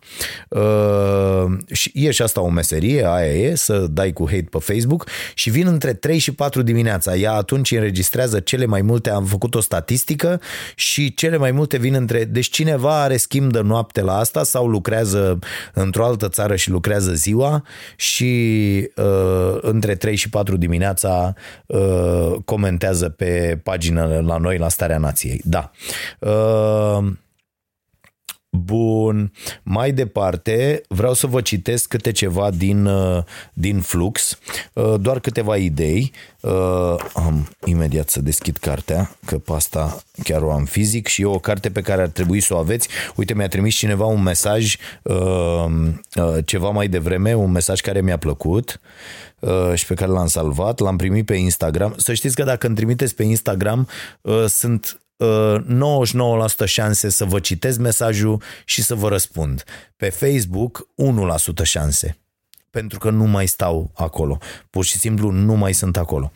uh, și e și asta o meserie, aia e, să dai cu hate pe Facebook și vin între 3 și 4 dimineața. Ea atunci înregistrează cele mai multe, am făcut o statistică și cele mai multe vin între, deci cineva are schimb de noapte la asta sau lucrează într-o altă țară și lucrează ziua și uh, între 3 și 4 dimineața uh, comentează pe pagină la noi la Starea Nației. Da. Uh, Bun, mai departe vreau să vă citesc câte ceva din, uh, din Flux, uh, doar câteva idei. Uh, am imediat să deschid cartea, că pe asta chiar o am fizic și e o carte pe care ar trebui să o aveți. Uite, mi-a trimis cineva un mesaj ceva mai devreme, un mesaj care mi-a plăcut și pe care l-am salvat, l-am primit pe Instagram. Să știți că dacă îmi trimiteți pe Instagram, sunt 99% șanse să vă citesc mesajul și să vă răspund. Pe Facebook, 1% șanse pentru că nu mai stau acolo. Pur și simplu nu mai sunt acolo.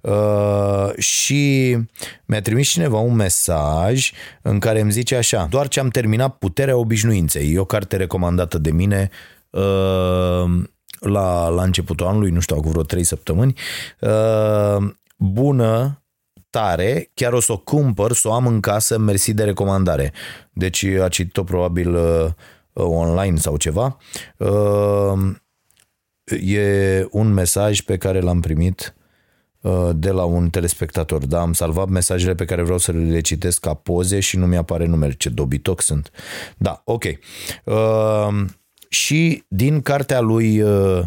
Uh, și mi-a trimis cineva un mesaj în care îmi zice așa, doar ce am terminat Puterea Obișnuinței. E o carte recomandată de mine uh, la, la începutul anului, nu știu, acum vreo trei săptămâni. Uh, bună, tare, chiar o să o cumpăr, să o am în casă, mersi de recomandare. Deci a citit-o probabil uh, online sau ceva. Uh, e un mesaj pe care l-am primit uh, de la un telespectator. Da, am salvat mesajele pe care vreau să le citesc ca poze și nu mi-apare numele. Ce dobitoc sunt. Da, ok. Uh, și din cartea lui uh,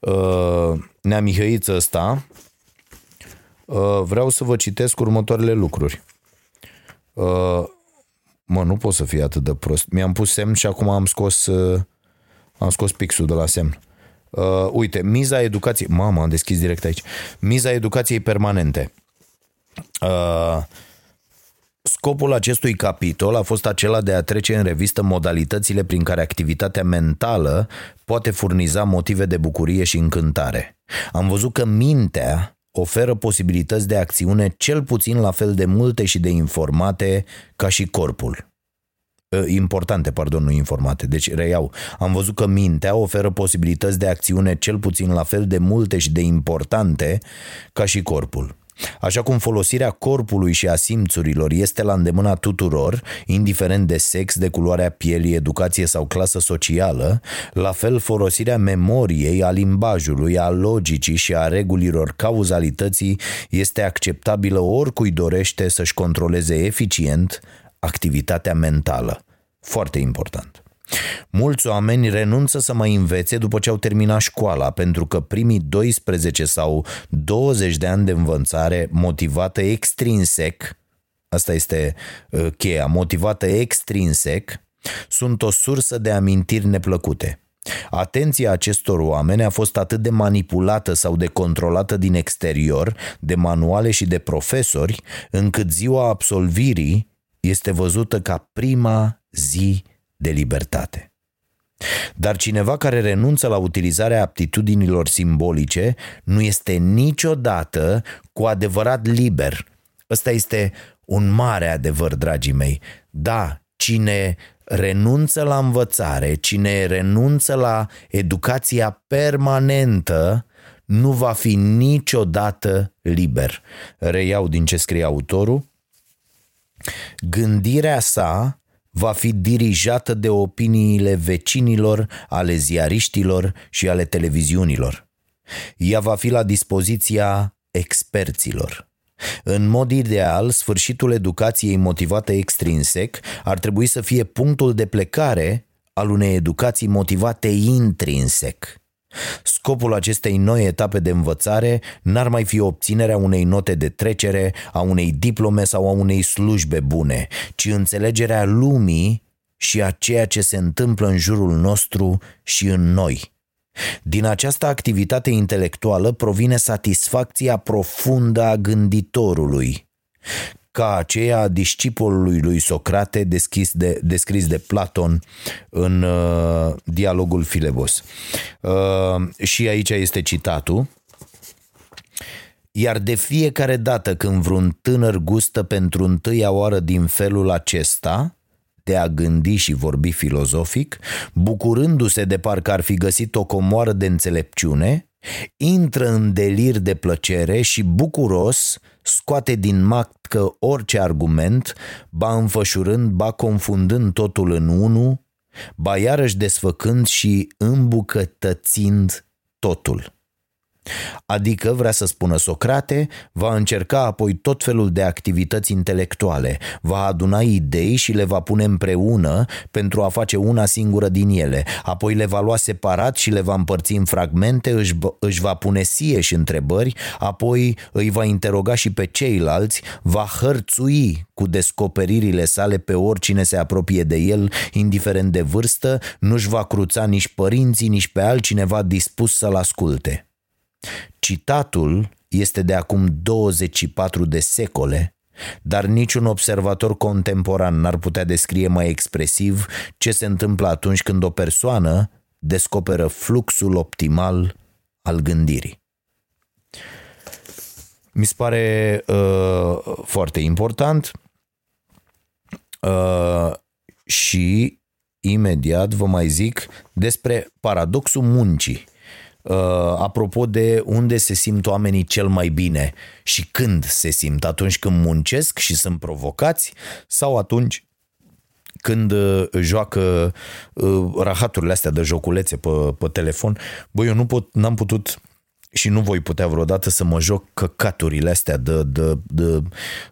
uh, Nea Mihăiță ăsta, uh, vreau să vă citesc următoarele lucruri. Uh, mă, nu pot să fie atât de prost. Mi-am pus semn și acum am scos, uh, am scos pixul de la semn. Uh, uite, miza educației... Mama, am deschis direct aici. Miza educației permanente. Uh, Scopul acestui capitol a fost acela de a trece în revistă modalitățile prin care activitatea mentală poate furniza motive de bucurie și încântare. Am văzut că mintea oferă posibilități de acțiune cel puțin la fel de multe și de informate ca și corpul. Ă, importante, pardon, nu informate. Deci reiau. Am văzut că mintea oferă posibilități de acțiune cel puțin la fel de multe și de importante ca și corpul. Așa cum folosirea corpului și a simțurilor este la îndemâna tuturor, indiferent de sex, de culoarea pielii, educație sau clasă socială, la fel folosirea memoriei, a limbajului, a logicii și a regulilor cauzalității este acceptabilă oricui dorește să-și controleze eficient activitatea mentală. Foarte important. Mulți oameni renunță să mai învețe după ce au terminat școala, pentru că primii 12 sau 20 de ani de învățare motivată extrinsec, asta este uh, cheia, motivată extrinsec, sunt o sursă de amintiri neplăcute. Atenția acestor oameni a fost atât de manipulată sau de controlată din exterior, de manuale și de profesori, încât ziua absolvirii este văzută ca prima zi de libertate. Dar cineva care renunță la utilizarea aptitudinilor simbolice nu este niciodată cu adevărat liber. Ăsta este un mare adevăr, dragii mei. Da, cine renunță la învățare, cine renunță la educația permanentă, nu va fi niciodată liber. Reiau din ce scrie autorul. Gândirea sa va fi dirijată de opiniile vecinilor, ale ziariștilor și ale televiziunilor. Ea va fi la dispoziția experților. În mod ideal, sfârșitul educației motivate extrinsec ar trebui să fie punctul de plecare al unei educații motivate intrinsec. Scopul acestei noi etape de învățare n-ar mai fi obținerea unei note de trecere, a unei diplome sau a unei slujbe bune, ci înțelegerea lumii și a ceea ce se întâmplă în jurul nostru și în noi. Din această activitate intelectuală provine satisfacția profundă a gânditorului, ca aceea a discipolului lui Socrate deschis de, descris de Platon în uh, dialogul Filebos. Uh, și aici este citatul. Iar de fiecare dată când vreun tânăr gustă pentru întâia oară din felul acesta, de a gândi și vorbi filozofic, bucurându-se de parcă ar fi găsit o comoară de înțelepciune, intră în delir de plăcere și bucuros scoate din matcă orice argument, ba înfășurând, ba confundând totul în unul, ba iarăși desfăcând și îmbucătățind totul. Adică, vrea să spună Socrate, va încerca apoi tot felul de activități intelectuale, va aduna idei și le va pune împreună pentru a face una singură din ele, apoi le va lua separat și le va împărți în fragmente, își, își va pune sie și întrebări, apoi îi va interoga și pe ceilalți, va hărțui cu descoperirile sale pe oricine se apropie de el, indiferent de vârstă, nu-și va cruța nici părinții, nici pe altcineva dispus să-l asculte. Citatul este de acum 24 de secole, dar niciun observator contemporan n-ar putea descrie mai expresiv ce se întâmplă atunci când o persoană descoperă fluxul optimal al gândirii. Mi se pare uh, foarte important uh, și imediat vă mai zic despre paradoxul muncii. Uh, apropo de unde se simt oamenii cel mai bine și când se simt, atunci când muncesc și sunt provocați sau atunci când uh, joacă uh, rahaturile astea de joculețe pe, pe telefon. Băi, eu nu pot, n-am putut și nu voi putea vreodată să mă joc căcaturile astea de, de, de,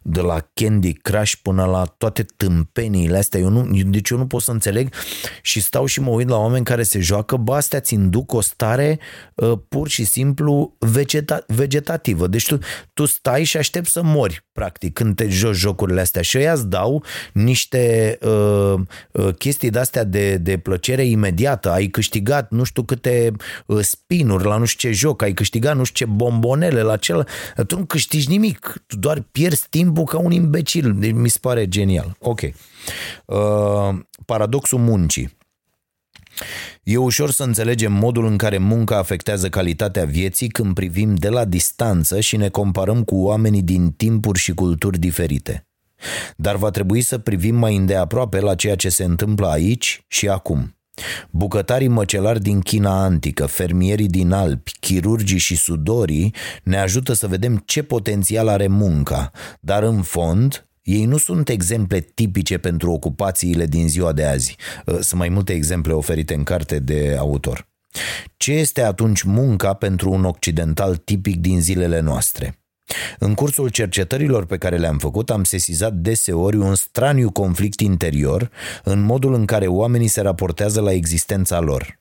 de la Candy Crush până la toate tâmpeniile astea. Eu nu, deci eu nu pot să înțeleg și stau și mă uit la oameni care se joacă, bă, astea ți induc o stare uh, pur și simplu vegeta, vegetativă. Deci tu, tu stai și aștepți să mori, practic, când te joci jocurile astea și ăia îți dau niște uh, uh, chestii de-astea de, de plăcere imediată. Ai câștigat nu știu câte uh, spinuri la nu știu ce joc, ai câștigat câștiga nu știu ce bombonele la cel, tu nu câștigi nimic, tu doar pierzi timpul ca un imbecil. Deci mi se pare genial. Ok. Uh, paradoxul muncii. E ușor să înțelegem modul în care munca afectează calitatea vieții când privim de la distanță și ne comparăm cu oamenii din timpuri și culturi diferite. Dar va trebui să privim mai îndeaproape la ceea ce se întâmplă aici și acum. Bucătarii măcelari din China antică, fermierii din Alpi, chirurgii și sudorii ne ajută să vedem ce potențial are munca, dar în fond ei nu sunt exemple tipice pentru ocupațiile din ziua de azi. Uh, sunt mai multe exemple oferite în carte de autor. Ce este atunci munca pentru un occidental tipic din zilele noastre? În cursul cercetărilor pe care le-am făcut, am sesizat deseori un straniu conflict interior în modul în care oamenii se raportează la existența lor.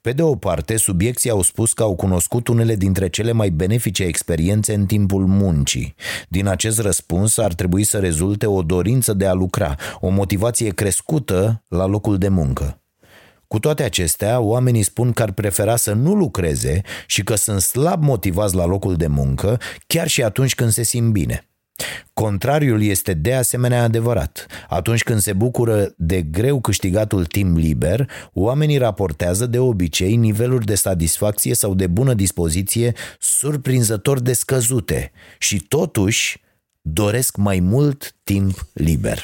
Pe de o parte, subiecții au spus că au cunoscut unele dintre cele mai benefice experiențe în timpul muncii. Din acest răspuns ar trebui să rezulte o dorință de a lucra, o motivație crescută la locul de muncă. Cu toate acestea, oamenii spun că ar prefera să nu lucreze și că sunt slab motivați la locul de muncă, chiar și atunci când se simt bine. Contrariul este de asemenea adevărat. Atunci când se bucură de greu câștigatul timp liber, oamenii raportează de obicei niveluri de satisfacție sau de bună dispoziție surprinzător de scăzute și totuși doresc mai mult timp liber.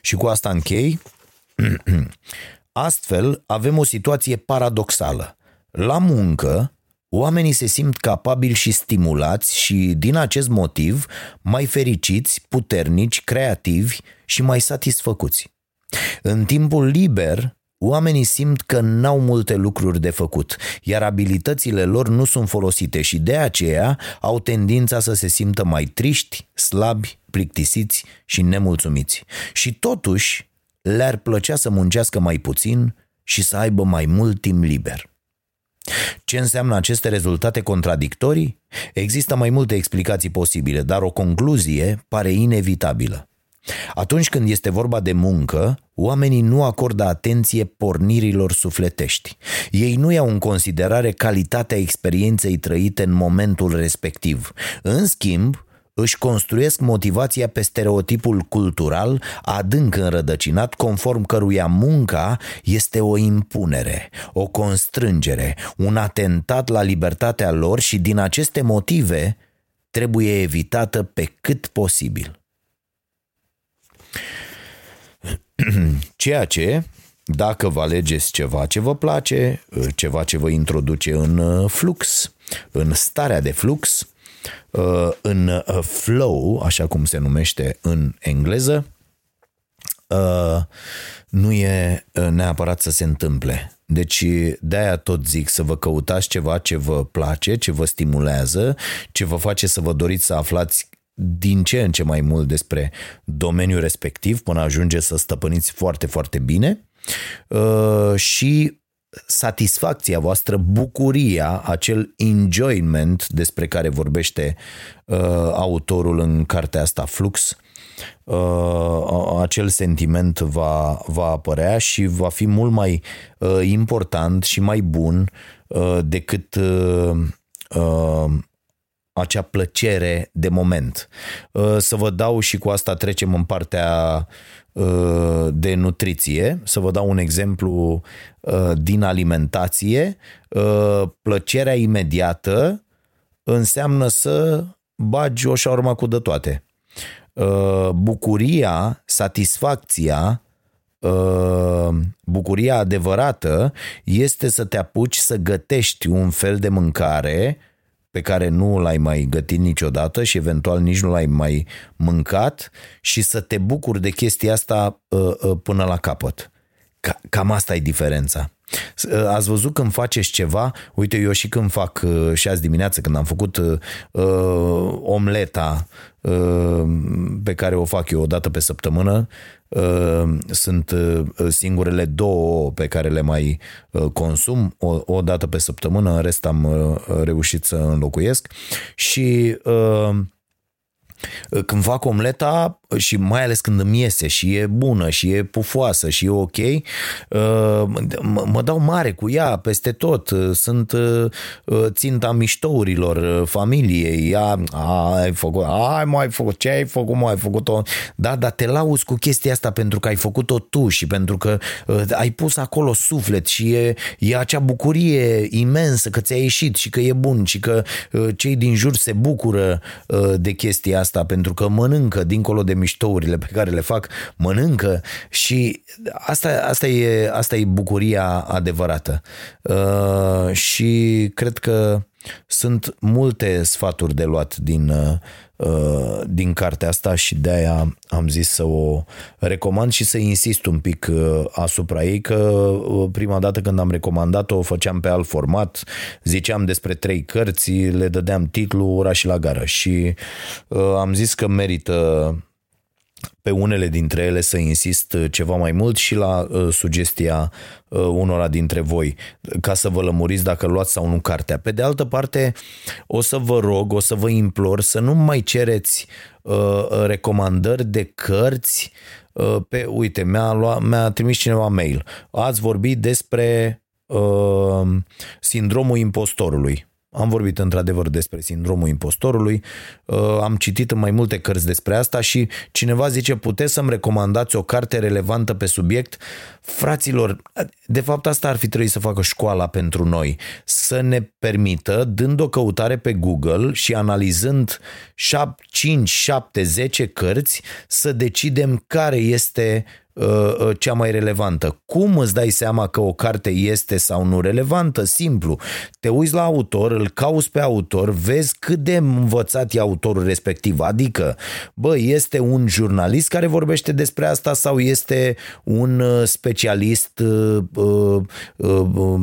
Și cu asta închei. Astfel, avem o situație paradoxală. La muncă, oamenii se simt capabili și stimulați și, din acest motiv, mai fericiți, puternici, creativi și mai satisfăcuți. În timpul liber, Oamenii simt că n-au multe lucruri de făcut, iar abilitățile lor nu sunt folosite și de aceea au tendința să se simtă mai triști, slabi, plictisiți și nemulțumiți. Și totuși, le-ar plăcea să muncească mai puțin și să aibă mai mult timp liber. Ce înseamnă aceste rezultate contradictorii? Există mai multe explicații posibile, dar o concluzie pare inevitabilă. Atunci când este vorba de muncă, oamenii nu acordă atenție pornirilor sufletești. Ei nu iau în considerare calitatea experienței trăite în momentul respectiv. În schimb, își construiesc motivația pe stereotipul cultural adânc înrădăcinat conform căruia munca este o impunere, o constrângere, un atentat la libertatea lor și din aceste motive trebuie evitată pe cât posibil. Ceea ce, dacă vă alegeți ceva ce vă place, ceva ce vă introduce în uh, flux, în starea de flux, Uh, în uh, flow, așa cum se numește în engleză, uh, nu e neapărat să se întâmple. Deci de-aia tot zic să vă căutați ceva ce vă place, ce vă stimulează, ce vă face să vă doriți să aflați din ce în ce mai mult despre domeniul respectiv până ajunge să stăpâniți foarte, foarte bine și satisfacția voastră, bucuria, acel enjoyment despre care vorbește uh, autorul în cartea asta, Flux, uh, acel sentiment va, va apărea și va fi mult mai uh, important și mai bun uh, decât uh, uh, acea plăcere de moment. Uh, să vă dau și cu asta trecem în partea uh, de nutriție. Să vă dau un exemplu uh, din alimentație. Plăcerea imediată înseamnă să bagi o șaurma cu de toate. Bucuria, satisfacția uh, bucuria adevărată este să te apuci să gătești un fel de mâncare pe care nu l-ai mai gătit niciodată și eventual nici nu l-ai mai mâncat și să te bucuri de chestia asta uh, uh, până la capăt. Cam asta e diferența. Uh, ați văzut când faceți ceva, uite eu și când fac uh, și azi dimineață când am făcut uh, omleta uh, pe care o fac eu o dată pe săptămână, uh, sunt uh, singurele două pe care le mai uh, consum o, o dată pe săptămână, în rest am uh, reușit să înlocuiesc. Și uh, când fac omleta și mai ales când îmi iese și e bună și e pufoasă și e ok, uh, mă dau mare cu ea peste tot. Sunt uh, ținta miștourilor familiei. Ea, ai făcut, ai mai făcut, ce ai făcut, mai ai făcut-o. Da, dar te lauzi cu chestia asta pentru că ai făcut-o tu și pentru că uh, ai pus acolo suflet și e, e acea bucurie imensă că ți-a ieșit și că e bun și că cei din jur se bucură de chestia asta asta pentru că mănâncă dincolo de miștourile pe care le fac, mănâncă și asta, asta, e, asta e bucuria adevărată. Uh, și cred că sunt multe sfaturi de luat din, uh, din cartea asta și de aia am zis să o recomand și să insist un pic uh, asupra ei că uh, prima dată când am recomandat-o o făceam pe alt format, ziceam despre trei cărți, le dădeam titlul Ora și la gară. Și am zis că merită pe unele dintre ele să insist uh, ceva mai mult și la uh, sugestia uh, unora dintre voi, ca să vă lămuriți dacă luați sau nu cartea. Pe de altă parte, o să vă rog, o să vă implor să nu mai cereți uh, recomandări de cărți uh, pe, uite, mi-a, luat, mi-a trimis cineva mail. Ați vorbit despre uh, sindromul impostorului am vorbit într-adevăr despre sindromul impostorului, uh, am citit în mai multe cărți despre asta și cineva zice, puteți să-mi recomandați o carte relevantă pe subiect? Fraților, de fapt asta ar fi trebuit să facă școala pentru noi, să ne permită, dând o căutare pe Google și analizând 5, 7, 10 cărți, să decidem care este Uh, uh, cea mai relevantă. Cum îți dai seama că o carte este sau nu relevantă? Simplu. Te uiți la autor, îl cauți pe autor, vezi cât de învățat e autorul respectiv. Adică, bă, este un jurnalist care vorbește despre asta sau este un uh, specialist uh, uh, uh,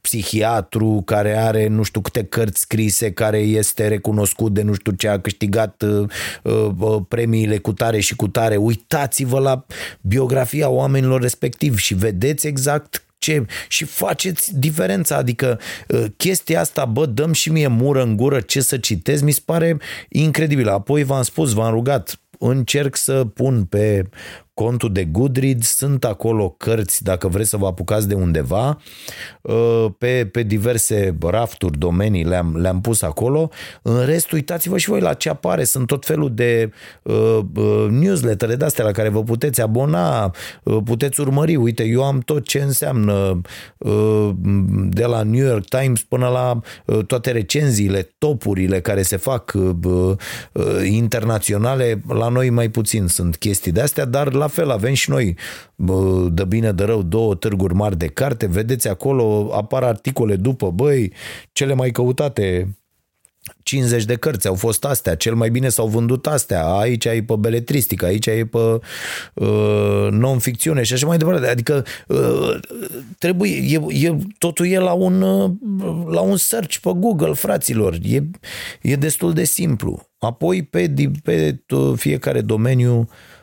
psihiatru care are nu știu câte cărți scrise, care este recunoscut de nu știu ce a câștigat uh, uh, premiile cu tare și cu tare. Uitați-vă la biografie biografia oamenilor respectiv și vedeți exact ce și faceți diferența, adică ă, chestia asta, bă, dăm și mie mură în gură ce să citesc, mi se pare incredibil. Apoi v-am spus, v-am rugat, încerc să pun pe contul de Goodreads, sunt acolo cărți dacă vreți să vă apucați de undeva, uh, pe, pe diverse rafturi, domenii le-am, le-am pus acolo. În rest, uitați-vă și voi la ce apare, sunt tot felul de uh, uh, newslettere de astea la care vă puteți abona, uh, puteți urmări. Uite, eu am tot ce înseamnă uh, de la New York Times până la uh, toate recenziile, topurile care se fac uh, uh, internaționale, la noi mai puțin sunt chestii de astea, dar la fel avem și noi de bine de rău două târguri mari de carte, vedeți acolo apar articole după, băi, cele mai căutate 50 de cărți au fost astea, cel mai bine s-au vândut astea, aici e pe beletristică, aici e pe uh, non-ficțiune și așa mai departe. Adică uh, trebuie, e, e, totul e la un, uh, la un search pe Google, fraților. E, e destul de simplu. Apoi pe, pe fiecare domeniu uh, Uh,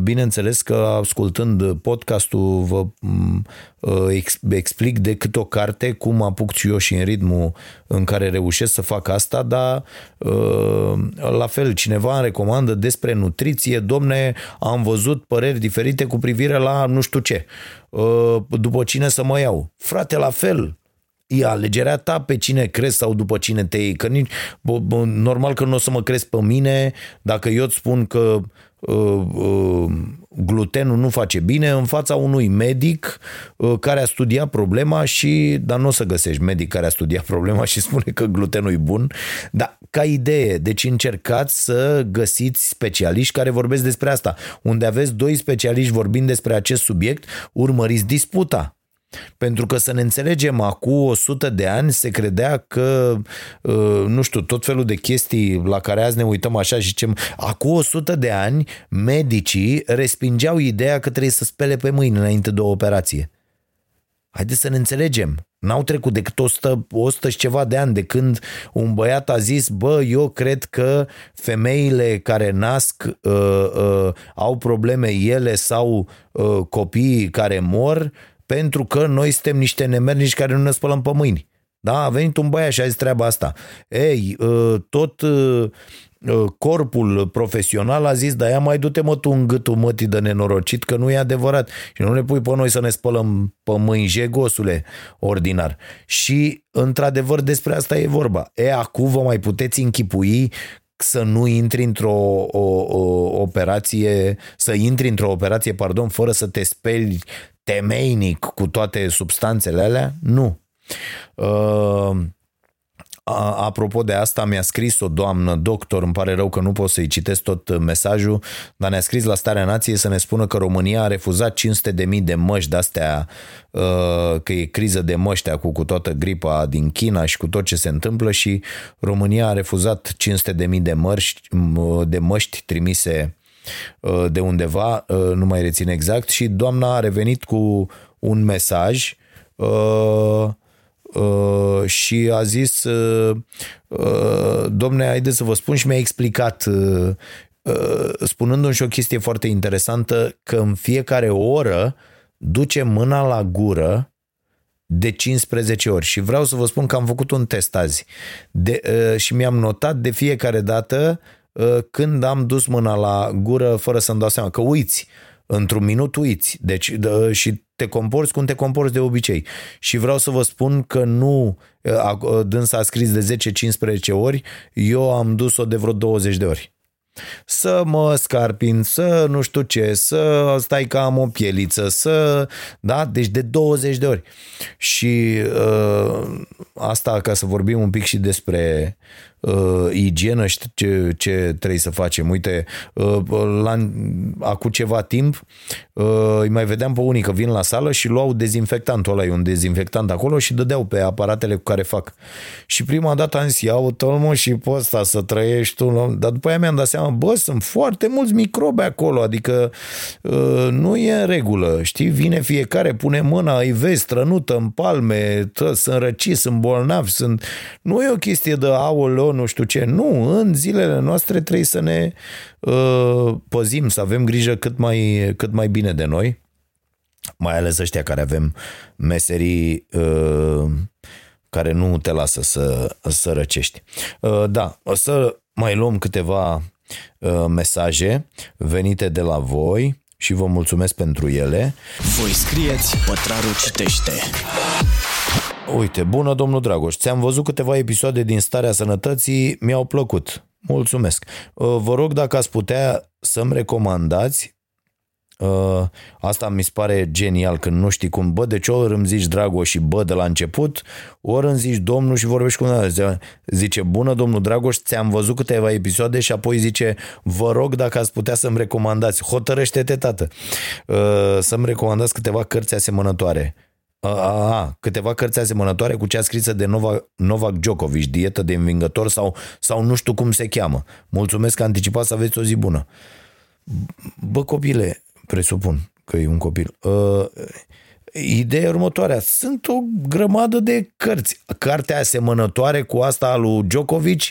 bineînțeles că ascultând podcastul vă mm, uh, explic decât o carte cum apuc și eu și în ritmul în care reușesc să fac asta, dar uh, la fel cineva îmi recomandă despre nutriție, domne, am văzut păreri diferite cu privire la nu știu ce, după cine să mă iau. Frate, la fel, e alegerea ta pe cine crezi sau după cine te iei. Că nici, bă, bă, normal că nu o să mă crezi pe mine dacă eu îți spun că uh, uh, glutenul nu face bine în fața unui medic uh, care a studiat problema și, dar nu o să găsești medic care a studiat problema și spune că glutenul e bun, dar ca idee, deci încercați să găsiți specialiști care vorbesc despre asta. Unde aveți doi specialiști vorbind despre acest subiect, urmăriți disputa. Pentru că să ne înțelegem, acum 100 de ani se credea că, uh, nu știu, tot felul de chestii la care azi ne uităm așa și zicem, acum 100 de ani medicii respingeau ideea că trebuie să spele pe mâini înainte de o operație. Haideți să ne înțelegem. N-au trecut decât 100, 100 și ceva de ani de când un băiat a zis, bă, eu cred că femeile care nasc uh, uh, au probleme ele sau uh, copiii care mor pentru că noi suntem niște nemernici care nu ne spălăm pe mâini. Da, a venit un băiat și a zis treaba asta. Ei, ă, tot ă, ă, corpul profesional a zis, da, ia mai du-te mă tu în gâtul mătii de nenorocit, că nu e adevărat. Și nu ne pui pe noi să ne spălăm pe mâini, jegosule, ordinar. Și, într-adevăr, despre asta e vorba. E, acum vă mai puteți închipui să nu intri într-o o, o, operație, să intri într-o operație, pardon, fără să te speli temeinic cu toate substanțele alea? Nu. Uh, Apropo de asta, mi-a scris o doamnă doctor, îmi pare rău că nu pot să-i citesc tot mesajul, dar ne-a scris la Starea Nației să ne spună că România a refuzat 500 de mii de măști de-astea, uh, că e criză de măști acum cu toată gripa din China și cu tot ce se întâmplă și România a refuzat 500 de mii de măști, de măști trimise Uh, de undeva, uh, nu mai rețin exact, și doamna a revenit cu un mesaj uh, și a zis domne, haideți să vă spun și mi-a explicat spunându-mi și o chestie foarte interesantă că în fiecare oră duce mâna la gură de 15 ori. Și vreau să vă spun că am făcut un test azi. De, și mi-am notat de fiecare dată Uh, când am dus mâna la gură fără să-mi dau seama că uiți, într-un minut uiți deci, și te comporți cum te comporți de obicei. Și vreau să vă spun că nu, uh, dânsa a scris de 10-15 ori, eu am dus-o de vreo 20 de ori să mă scarpin, să nu știu ce, să stai ca am o pieliță, să, da, deci de 20 de ori. Și uh, asta ca să vorbim un pic și despre uh, igienă și ce, ce trebuie să facem. Uite, uh, la, acum ceva timp uh, îi mai vedeam pe unii că vin la sală și luau dezinfectantul ăla, e un dezinfectant acolo și dădeau pe aparatele cu care fac. Și prima dată am zis, iau mă și pe ăsta să trăiești tu, dar după aia mi-am dat seama, bă, sunt foarte mulți microbe acolo, adică uh, nu e în regulă, știi, vine fiecare, pune mâna, îi vezi strănută în palme, tă, sunt răciți, sunt bolnavi, sunt... nu e o chestie de aoleo, nu știu ce. Nu, în zilele noastre trebuie să ne uh, păzim, să avem grijă cât mai, cât mai bine de noi, mai ales ăștia care avem meserii uh, care nu te lasă să, să răcești. Uh, da, o să mai luăm câteva uh, mesaje venite de la voi și vă mulțumesc pentru ele. Voi scrieți, Pătrarul citește. Uite, bună domnul Dragoș, ți-am văzut câteva episoade din Starea Sănătății, mi-au plăcut. Mulțumesc. Uh, vă rog dacă ați putea să-mi recomandați Uh, asta mi se pare genial când nu știi cum, bă, deci ori îmi zici Dragoș și bă de la început, ori îmi zici domnul și vorbești cu un Zice, bună domnul Dragoș, ți-am văzut câteva episoade și apoi zice, vă rog dacă ați putea să-mi recomandați, hotărăște-te tată, uh, să-mi recomandați câteva cărți asemănătoare. A, a, câteva cărți asemănătoare cu cea scrisă de Novak, Novak Djokovic, dietă de învingător sau, sau nu știu cum se cheamă. Mulțumesc că anticipat să aveți o zi bună. Bă, copile, presupun că e un copil. Uh, ideea următoarea. Sunt o grămadă de cărți. Cartea asemănătoare cu asta a lui Djokovic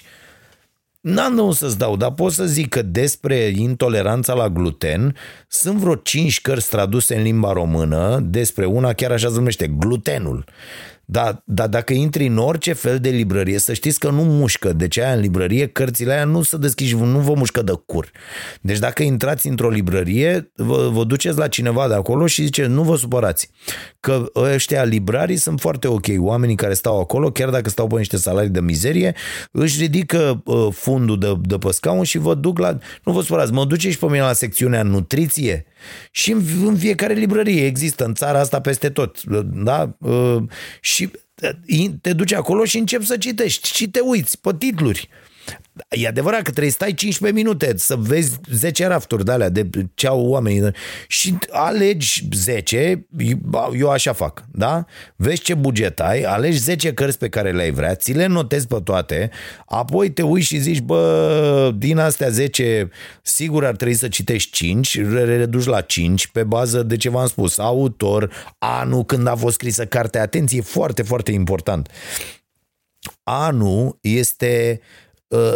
N-am de să-ți dau, dar pot să zic că despre intoleranța la gluten sunt vreo cinci cărți traduse în limba română despre una chiar așa se numește, glutenul. Dar, dar dacă intri în orice fel de librărie, să știți că nu mușcă. Deci aia în librărie, cărțile aia nu se deschiși, nu vă mușcă de cur. Deci dacă intrați într-o librărie, vă, vă duceți la cineva de acolo și zice, nu vă supărați. Că ăștia librarii sunt foarte ok. Oamenii care stau acolo, chiar dacă stau pe niște salarii de mizerie, își ridică uh, fundul de, de pe scaun și vă duc la... Nu vă supărați, mă duce și pe mine la secțiunea nutriție și în, în fiecare librărie există în țara asta peste tot. Da? Uh, și te duci acolo și începi să citești și te uiți pe titluri. E adevărat că trebuie să stai 15 minute să vezi 10 rafturi de alea de ce au oamenii și alegi 10, eu așa fac, da? Vezi ce buget ai, alegi 10 cărți pe care le-ai vrea, ți le notezi pe toate, apoi te uiți și zici, bă, din astea 10, sigur ar trebui să citești 5, le reduci la 5 pe bază de ce v-am spus, autor, anul când a fost scrisă cartea, atenție, foarte, foarte important. Anul este uh,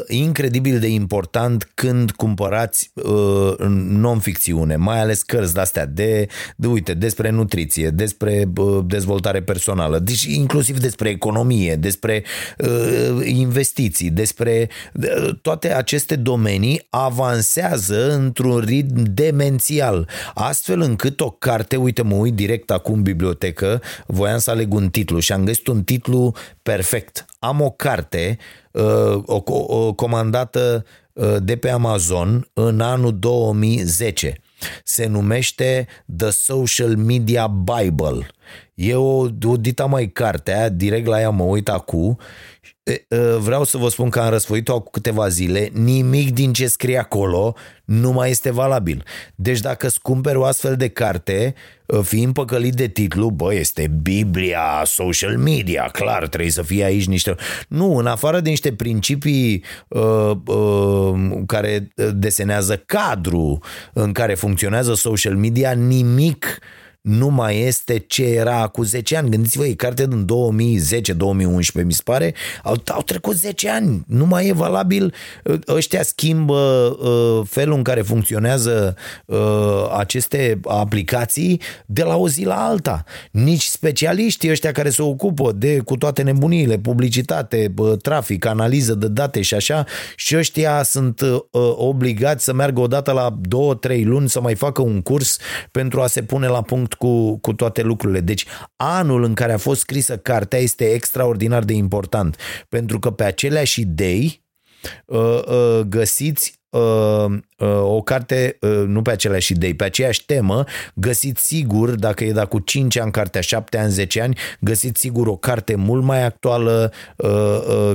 incredibil de important când cumpărați uh, non-ficțiune, mai ales cărți de-astea de, de, uite, despre nutriție, despre uh, dezvoltare personală, deci inclusiv despre economie, despre uh, investiții, despre uh, toate aceste domenii avansează într-un ritm demențial, astfel încât o carte, uite, mă uit direct acum în bibliotecă, voiam să aleg un titlu și am găsit un titlu perfect. Am o carte Uh, o, o comandată uh, de pe Amazon în anul 2010. Se numește The Social Media Bible. E o, o dita mai cartea, direct la ea mă uit acum vreau să vă spun că am răsfoit-o cu câteva zile, nimic din ce scrie acolo nu mai este valabil. Deci dacă îți cumperi o astfel de carte, fiind păcălit de titlu, bă, este Biblia social media, clar, trebuie să fie aici niște... Nu, în afară de niște principii uh, uh, care desenează cadru în care funcționează social media, nimic uh, nu mai este ce era cu 10 ani. Gândiți-vă, e carte din 2010-2011, mi se pare. Au, au trecut 10 ani. Nu mai e valabil. Ăștia schimbă uh, felul în care funcționează uh, aceste aplicații de la o zi la alta. Nici specialiștii ăștia care se ocupă de cu toate nebuniile, publicitate, uh, trafic, analiză de date și așa, și ăștia sunt uh, obligați să meargă odată la 2-3 luni să mai facă un curs pentru a se pune la punct cu, cu toate lucrurile. Deci anul în care a fost scrisă cartea este extraordinar de important, pentru că pe aceleași idei uh, uh, găsiți uh, o carte, nu pe aceleași idei, pe aceeași temă, găsiți sigur, dacă e da cu 5 ani cartea, 7 ani, 10 ani, găsiți sigur o carte mult mai actuală,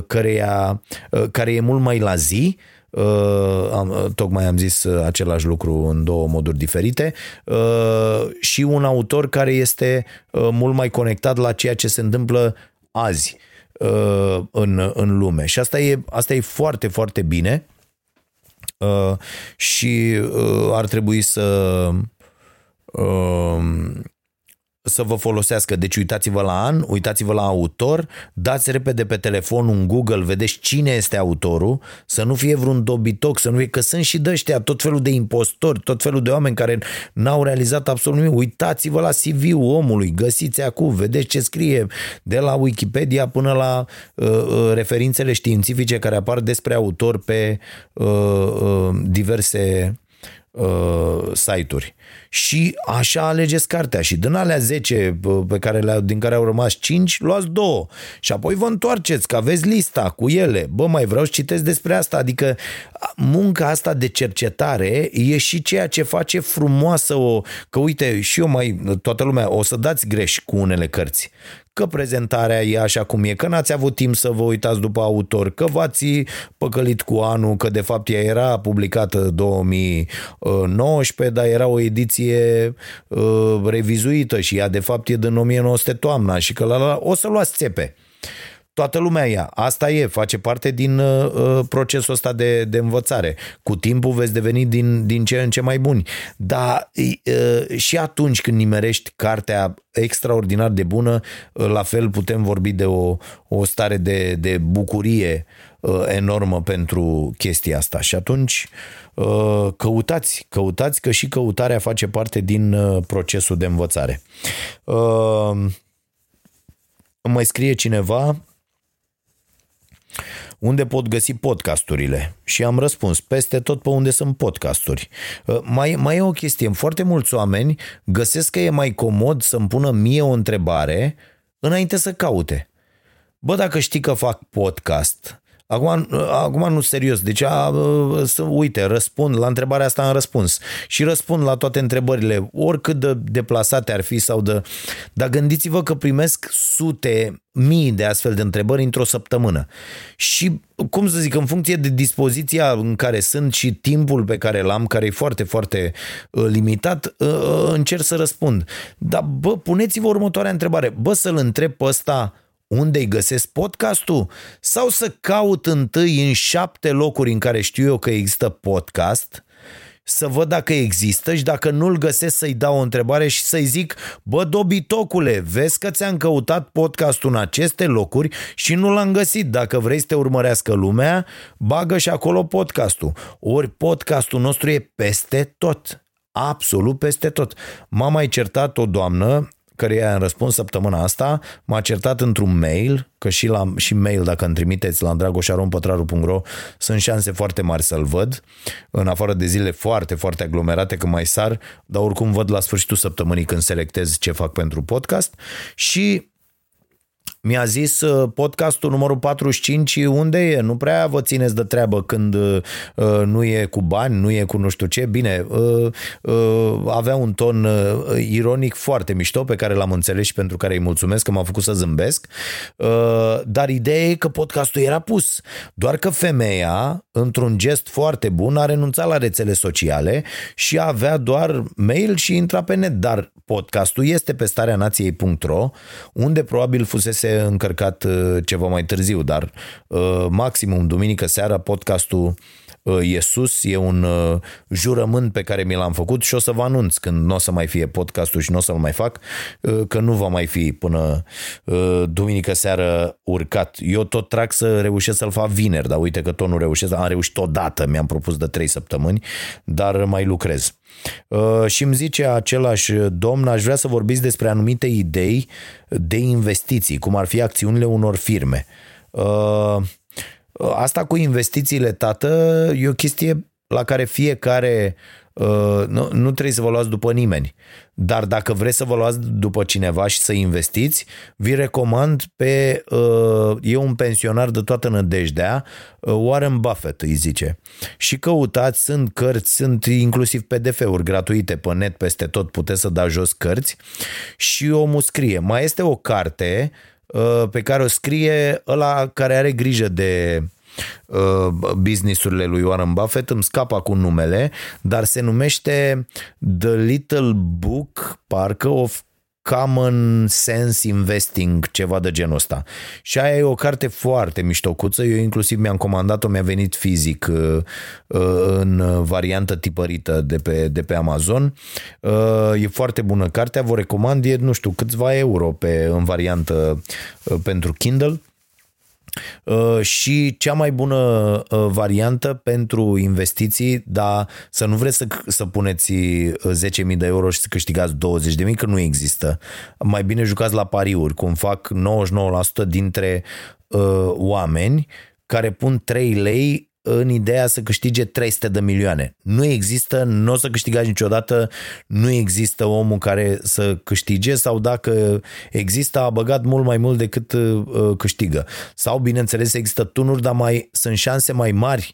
căreia, care e mult mai la zi, Uh, am, uh, tocmai am zis uh, același lucru în două moduri diferite, și un autor care este mult mai conectat la ceea ce se întâmplă azi în, în lume. Și asta e, asta e foarte, foarte bine și ar trebui să să vă folosească. Deci uitați-vă la an, uitați-vă la autor, dați repede pe telefon un Google, vedeți cine este autorul, să nu fie vreun dobitoc, să nu fie, că sunt și de tot felul de impostori, tot felul de oameni care n-au realizat absolut nimic. Uitați-vă la CV-ul omului, găsiți acum, vedeți ce scrie de la Wikipedia până la uh, uh, referințele științifice care apar despre autor pe uh, uh, diverse uh, site-uri. Și așa alegeți cartea și din alea 10 pe care le din care au rămas 5, luați două și apoi vă întoarceți că aveți lista cu ele. Bă, mai vreau să citesc despre asta, adică munca asta de cercetare e și ceea ce face frumoasă o, că uite, și eu mai, toată lumea, o să dați greș cu unele cărți că prezentarea e așa cum e, că n-ați avut timp să vă uitați după autor, că v-ați păcălit cu anul, că de fapt ea era publicată 2019, dar era o ediție uh, revizuită și ea de fapt e din 1900 toamna și că la, la, o să luați țepe toată lumea ia. Asta e, face parte din uh, uh, procesul ăsta de, de învățare. Cu timpul veți deveni din, din ce în ce mai buni. Dar uh, și atunci când nimerești cartea extraordinar de bună, uh, la fel putem vorbi de o, o stare de, de bucurie uh, enormă pentru chestia asta. Și atunci uh, căutați, căutați că și căutarea face parte din uh, procesul de învățare. Uh, îmi mai scrie cineva unde pot găsi podcasturile și am răspuns peste tot pe unde sunt podcasturi. Uh, mai, mai e o chestie, foarte mulți oameni găsesc că e mai comod să-mi pună mie o întrebare înainte să caute. Bă, dacă știi că fac podcast, Acum, acum nu serios, deci a, să, uite, răspund la întrebarea asta am răspuns și răspund la toate întrebările, oricât de deplasate ar fi sau de... Dar gândiți-vă că primesc sute, mii de astfel de întrebări într-o săptămână. Și, cum să zic, în funcție de dispoziția în care sunt și timpul pe care l-am, care e foarte, foarte uh, limitat, uh, uh, încerc să răspund. Dar, bă, puneți-vă următoarea întrebare. Bă, să-l întreb pe ăsta unde îi găsesc podcastul? Sau să caut întâi în șapte locuri în care știu eu că există podcast, să văd dacă există și dacă nu-l găsesc să-i dau o întrebare și să-i zic, bă, dobitocule, vezi că ți-am căutat podcastul în aceste locuri și nu l-am găsit. Dacă vrei să te urmărească lumea, bagă și acolo podcastul. Ori podcastul nostru e peste tot. Absolut peste tot. M-a mai certat o doamnă căreia am răspuns săptămâna asta, m-a certat într-un mail, că și, la, și mail, dacă îmi trimiteți la dragoșarompătraru.ro, sunt șanse foarte mari să-l văd, în afară de zile foarte, foarte aglomerate, când mai sar, dar oricum văd la sfârșitul săptămânii când selectez ce fac pentru podcast. Și mi-a zis uh, podcastul numărul 45 unde e? Nu prea vă țineți de treabă când uh, uh, nu e cu bani, nu e cu nu știu ce. Bine, uh, uh, avea un ton uh, ironic foarte mișto pe care l-am înțeles și pentru care îi mulțumesc că m-a făcut să zâmbesc. Uh, dar ideea e că podcastul era pus. Doar că femeia, într-un gest foarte bun, a renunțat la rețele sociale și avea doar mail și intra pe net. Dar podcastul este pe starea nației.ro unde probabil fusese încărcat uh, ceva mai târziu, dar uh, maximum duminică seara podcastul uh, e sus, e un jurământ pe care mi l-am făcut și o să vă anunț când nu o să mai fie podcastul și nu o să-l mai fac, că nu va mai fi până duminică seară urcat. Eu tot trag să reușesc să-l fac vineri, dar uite că tot nu reușesc, am reușit odată, mi-am propus de trei săptămâni, dar mai lucrez. Uh, și îmi zice același domn, aș vrea să vorbiți despre anumite idei de investiții, cum ar fi acțiunile unor firme. Uh, asta cu investițiile, tată, e o chestie la care fiecare Uh, nu, nu trebuie să vă luați după nimeni. Dar dacă vreți să vă luați după cineva și să investiți, vi recomand pe, uh, e un pensionar de toată nădejdea, uh, Warren Buffett îi zice. Și căutați, sunt cărți, sunt inclusiv PDF-uri gratuite pe net peste tot, puteți să dați jos cărți și omul scrie. Mai este o carte pe care o scrie ăla care are grijă de Uh, businessurile lui Warren Buffett, îmi scapă acum numele, dar se numește The Little Book, parcă, of Common Sense Investing, ceva de genul ăsta. Și aia e o carte foarte miștocuță, eu inclusiv mi-am comandat-o, mi-a venit fizic uh, uh, în variantă tipărită de pe, de pe Amazon. E foarte bună cartea, vă recomand, e, nu știu, câțiva euro pe, în variantă pentru Kindle Uh, și cea mai bună uh, variantă pentru investiții, dar să nu vreți să, să puneți 10.000 uh, de euro și să câștigați 20.000, că nu există. Mai bine jucați la pariuri, cum fac 99% dintre uh, oameni care pun 3 lei în ideea să câștige 300 de milioane. Nu există, nu o să câștigați niciodată, nu există omul care să câștige sau dacă există, a băgat mult mai mult decât uh, câștigă. Sau, bineînțeles, există tunuri, dar mai, sunt șanse mai mari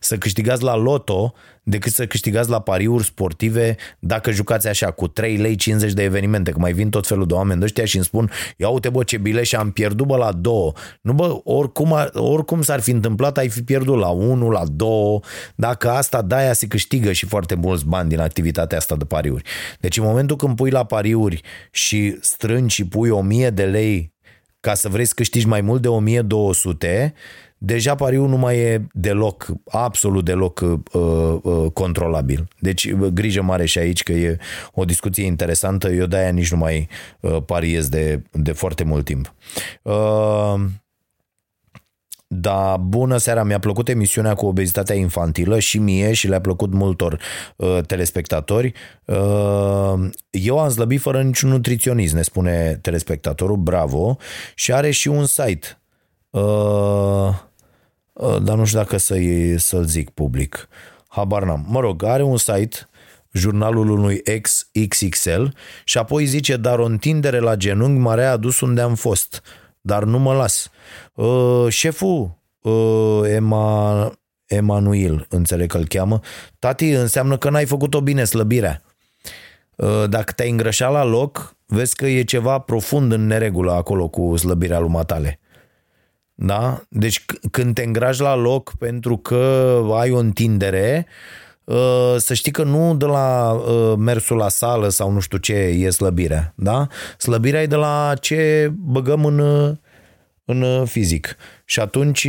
să câștigați la loto decât să câștigați la pariuri sportive dacă jucați așa cu 3 lei 50 de evenimente, că mai vin tot felul de oameni de ăștia și îmi spun ia uite bă ce bile și am pierdut bă la 2. Nu bă, oricum, oricum s-ar fi întâmplat, ai fi pierdut la 1, la 2. Dacă asta de-aia se câștigă și foarte mulți bani din activitatea asta de pariuri. Deci în momentul când pui la pariuri și strângi și pui 1000 de lei ca să vrei să câștigi mai mult de 1200, deja pariul nu mai e deloc, absolut deloc uh, uh, controlabil. Deci uh, grijă mare și aici că e o discuție interesantă, eu de-aia nici nu mai uh, pariez de, de foarte mult timp. Uh, Da, bună seara, mi-a plăcut emisiunea cu obezitatea infantilă și mie și le-a plăcut multor uh, telespectatori. Uh, eu am slăbit fără niciun nutriționist, ne spune telespectatorul, bravo, și are și un site. Uh, uh, dar nu știu dacă să-i, să-l zic public. Habar n-am. Mă rog, are un site jurnalul unui ex XXL și apoi zice, dar o întindere la genunchi m-a readus unde am fost dar nu mă las. Uh, șeful uh, Ema, Emanuel, înțeleg că îl cheamă, tati, înseamnă că n-ai făcut-o bine slăbirea. Uh, dacă te-ai îngrășat la loc, vezi că e ceva profund în neregulă acolo cu slăbirea lui matale. Da? Deci când te îngrași la loc pentru că ai o întindere, uh, să știi că nu de la uh, mersul la sală sau nu știu ce e slăbirea, da? Slăbirea e de la ce băgăm în, uh, în fizic. Și atunci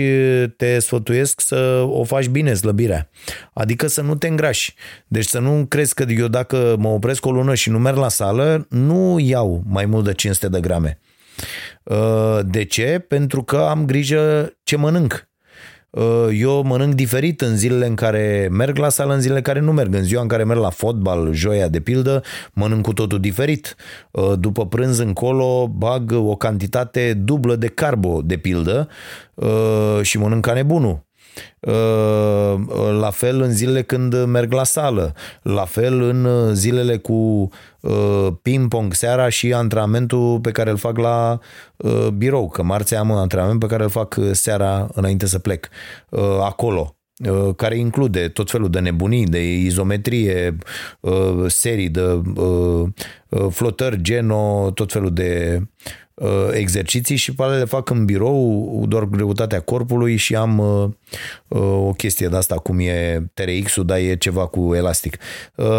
te sfătuiesc să o faci bine, slăbirea. Adică să nu te îngrași. Deci să nu crezi că eu dacă mă opresc o lună și nu merg la sală, nu iau mai mult de 500 de grame. De ce? Pentru că am grijă ce mănânc. Uh, eu mănânc diferit în zilele în care merg la sală, în zilele în care nu merg. În ziua în care merg la fotbal, joia de pildă, mănânc cu totul diferit. Uh, după prânz încolo bag o cantitate dublă de carbo, de pildă, uh, și mănânc ca nebunul. Uh, la fel în zilele când merg la sală, la fel în zilele cu uh, ping-pong seara și antrenamentul pe care îl fac la uh, birou, că marți am un antrenament pe care îl fac seara înainte să plec. Acolo care include tot felul de nebunii, de izometrie, serii de flotări, geno, tot felul de Uh, exerciții și pe le fac în birou, doar greutatea corpului și am uh, uh, o chestie de asta cum e TRX-ul, dar e ceva cu elastic.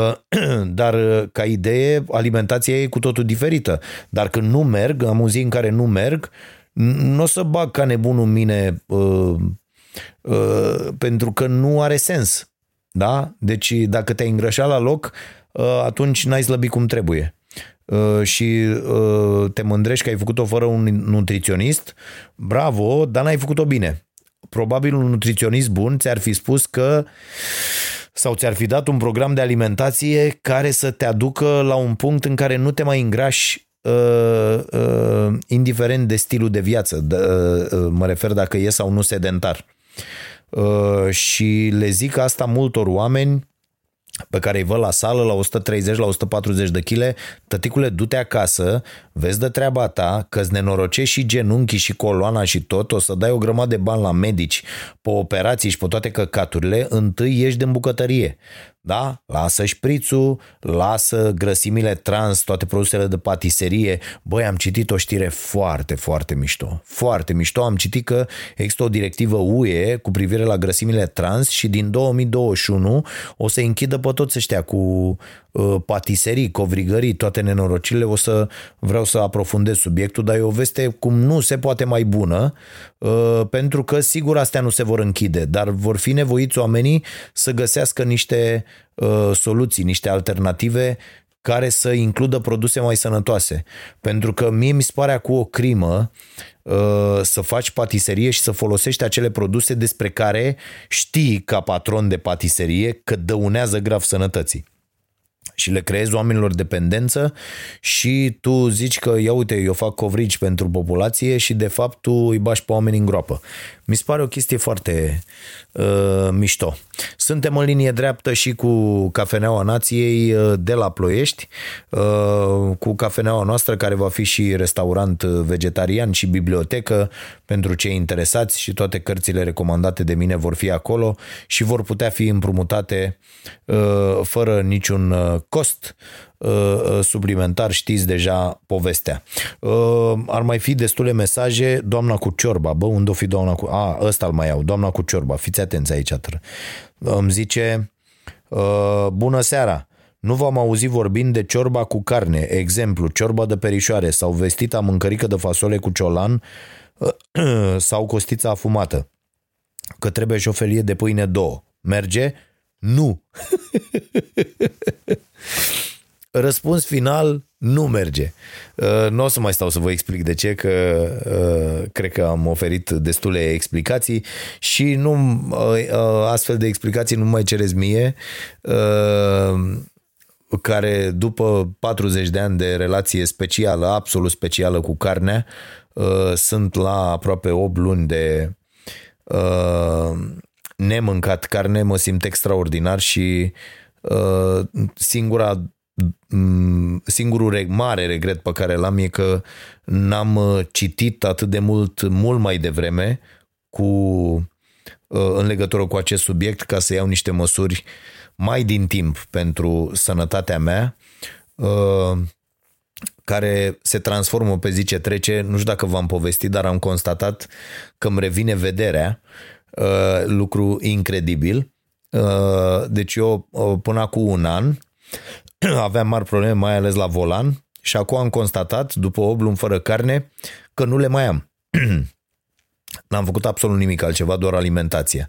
Dar ca idee, alimentația e cu totul diferită. Dar când nu merg, am o zi în care nu merg, nu o să bag ca nebunul în mine pentru că nu are sens. Da? Deci dacă te-ai îngrășat la loc, atunci n-ai slăbit cum trebuie. Uh, și uh, te mândrești că ai făcut-o fără un nutriționist, bravo, dar n-ai făcut-o bine. Probabil un nutriționist bun ți-ar fi spus că sau ți-ar fi dat un program de alimentație care să te aducă la un punct în care nu te mai îngrași uh, uh, indiferent de stilul de viață, de, uh, mă refer dacă e sau nu sedentar. Uh, și le zic asta multor oameni pe care îi văd la sală la 130, la 140 de kg, tăticule, du-te acasă, vezi de treaba ta, că-ți nenorocești și genunchii și coloana și tot, o să dai o grămadă de bani la medici, pe operații și pe toate căcaturile, întâi ieși din bucătărie. Da? Lasă șprițul, lasă grăsimile trans, toate produsele de patiserie. Băi, am citit o știre foarte, foarte mișto. Foarte mișto. Am citit că există o directivă UE cu privire la grăsimile trans și din 2021 o să închidă pe toți ăștia cu Uh, patiserii, covrigării, toate nenorocile, o să vreau să aprofundez subiectul, dar e o veste cum nu se poate mai bună, uh, pentru că sigur astea nu se vor închide, dar vor fi nevoiți oamenii să găsească niște uh, soluții, niște alternative care să includă produse mai sănătoase. Pentru că mie mi se pare cu o crimă să faci patiserie și să folosești acele produse despre care știi ca patron de patiserie că dăunează grav sănătății și le creezi oamenilor dependență și tu zici că, ia uite, eu fac covrigi pentru populație și de fapt tu îi bași pe oameni în groapă. Mi se pare o chestie foarte uh, mișto. Suntem în linie dreaptă și cu Cafeneaua Nației uh, de la Ploiești, uh, cu cafeneaua noastră care va fi și restaurant vegetarian și bibliotecă pentru cei interesați și toate cărțile recomandate de mine vor fi acolo și vor putea fi împrumutate uh, fără niciun cost suplimentar, știți deja povestea. Ar mai fi destule mesaje, doamna cu ciorba, bă, unde o fi doamna cu... A, ăsta îl mai iau, doamna cu ciorba, fiți atenți aici. Îmi zice, bună seara, nu v-am auzit vorbind de ciorba cu carne, exemplu, ciorba de perișoare sau vestita mâncărică de fasole cu ciolan sau costița afumată. Că trebuie și o felie de pâine două. Merge? Nu. Răspuns final, Nu merge. Uh, nu o să mai stau să vă explic de ce, că uh, cred că am oferit destule explicații și nu uh, astfel de explicații nu mai cereți mie care după 40 de ani de relație specială, absolut specială cu carnea, sunt la aproape 8 luni de nemâncat carne, mă simt extraordinar și singura Mm, singurul mare regret pe care l-am e că n-am uh, citit atât de mult, mult mai devreme cu, uh, în legătură cu acest subiect ca să iau niște măsuri mai din timp pentru sănătatea mea uh, care se transformă pe zi ce trece. Nu știu dacă v-am povestit, dar am constatat că îmi revine vederea, lucru incredibil. Deci eu până acum un an aveam mari probleme, mai ales la volan și acum am constatat, după 8 luni fără carne, că nu le mai am. N-am făcut absolut nimic altceva, doar alimentația.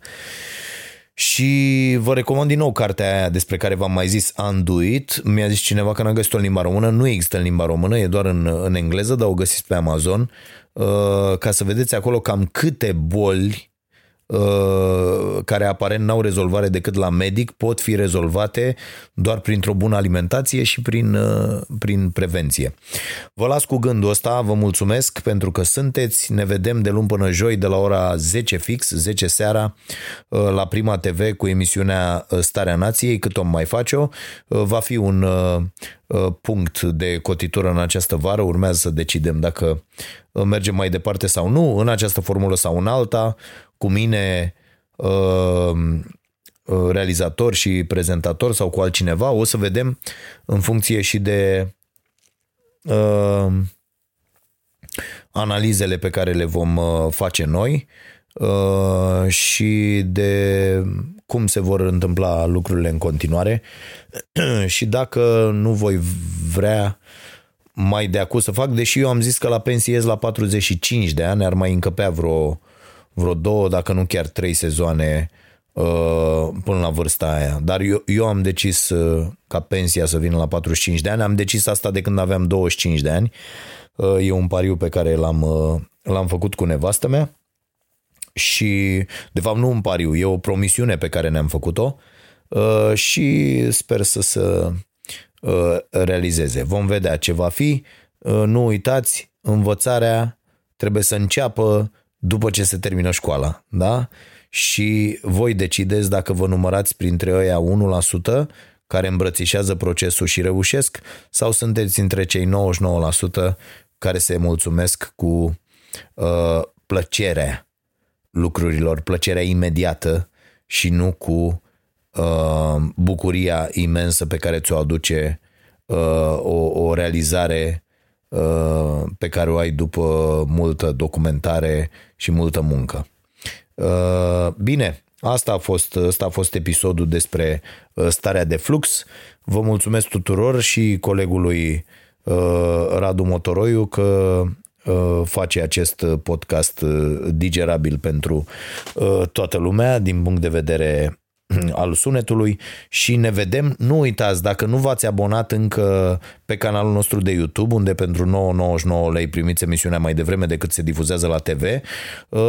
Și vă recomand din nou cartea aia despre care v-am mai zis, Unduit. Mi-a zis cineva că n-a găsit-o în limba română. Nu există în limba română, e doar în, în engleză, dar o găsiți pe Amazon. Uh, ca să vedeți acolo cam câte boli Uh, care aparent n-au rezolvare decât la medic pot fi rezolvate doar printr-o bună alimentație și prin, uh, prin prevenție. Vă las cu gândul ăsta, vă mulțumesc pentru că sunteți, ne vedem de luni până joi de la ora 10 fix, 10 seara uh, la Prima TV cu emisiunea Starea Nației, cât o mai face-o. Va fi un punct de cotitură în această vară, urmează să decidem dacă mergem mai departe sau nu, în această formulă sau în alta, cu mine uh, uh, realizator și prezentator sau cu altcineva, o să vedem în funcție și de uh, analizele pe care le vom uh, face noi uh, și de cum se vor întâmpla lucrurile în continuare. Și dacă nu voi vrea mai de acum să fac, deși eu am zis că la pensie la 45 de ani, ar mai încăpea vreo vreo două, dacă nu chiar trei sezoane uh, până la vârsta aia. Dar eu, eu am decis uh, ca pensia să vină la 45 de ani. Am decis asta de când aveam 25 de ani. Uh, e un pariu pe care l-am, l-am făcut cu nevastă mea și, de fapt, nu un pariu, e o promisiune pe care ne-am făcut-o și sper să se realizeze. Vom vedea ce va fi. Nu uitați, învățarea trebuie să înceapă după ce se termină școala, da? Și voi decideți dacă vă numărați printre ăia 1% care îmbrățișează procesul și reușesc sau sunteți între cei 99% care se mulțumesc cu uh, plăcerea lucrurilor, plăcerea imediată și nu cu uh, bucuria imensă pe care ți-o aduce uh, o, o realizare Uh, pe care o ai după multă documentare și multă muncă. Uh, bine, asta a fost, asta a fost episodul despre uh, starea de flux. Vă mulțumesc tuturor și colegului Radu Motoroiu că face acest podcast digerabil pentru toată lumea din punct de vedere al sunetului și ne vedem. Nu uitați, dacă nu v-ați abonat încă pe canalul nostru de YouTube, unde pentru 9,99 lei primiți emisiunea mai devreme decât se difuzează la TV, uh,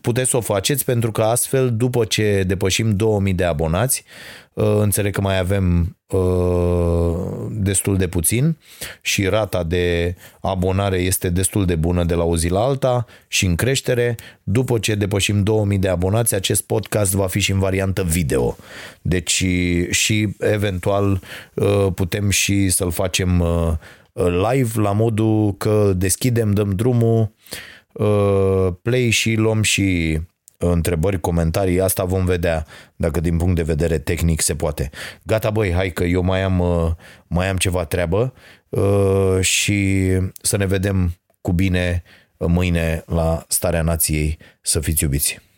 puteți să o faceți pentru că astfel, după ce depășim 2000 de abonați, uh, înțeleg că mai avem uh, destul de puțin și rata de abonare este destul de bună de la o zi la alta și în creștere. După ce depășim 2000 de abonați, acest podcast va fi și în variantă video. Deci și eventual uh, putem și să-l facem live la modul că deschidem, dăm drumul Uh, play și luăm și întrebări, comentarii, asta vom vedea dacă din punct de vedere tehnic se poate. Gata băi, hai că eu mai am, uh, mai am ceva treabă uh, și să ne vedem cu bine mâine la Starea Nației. Să fiți iubiți!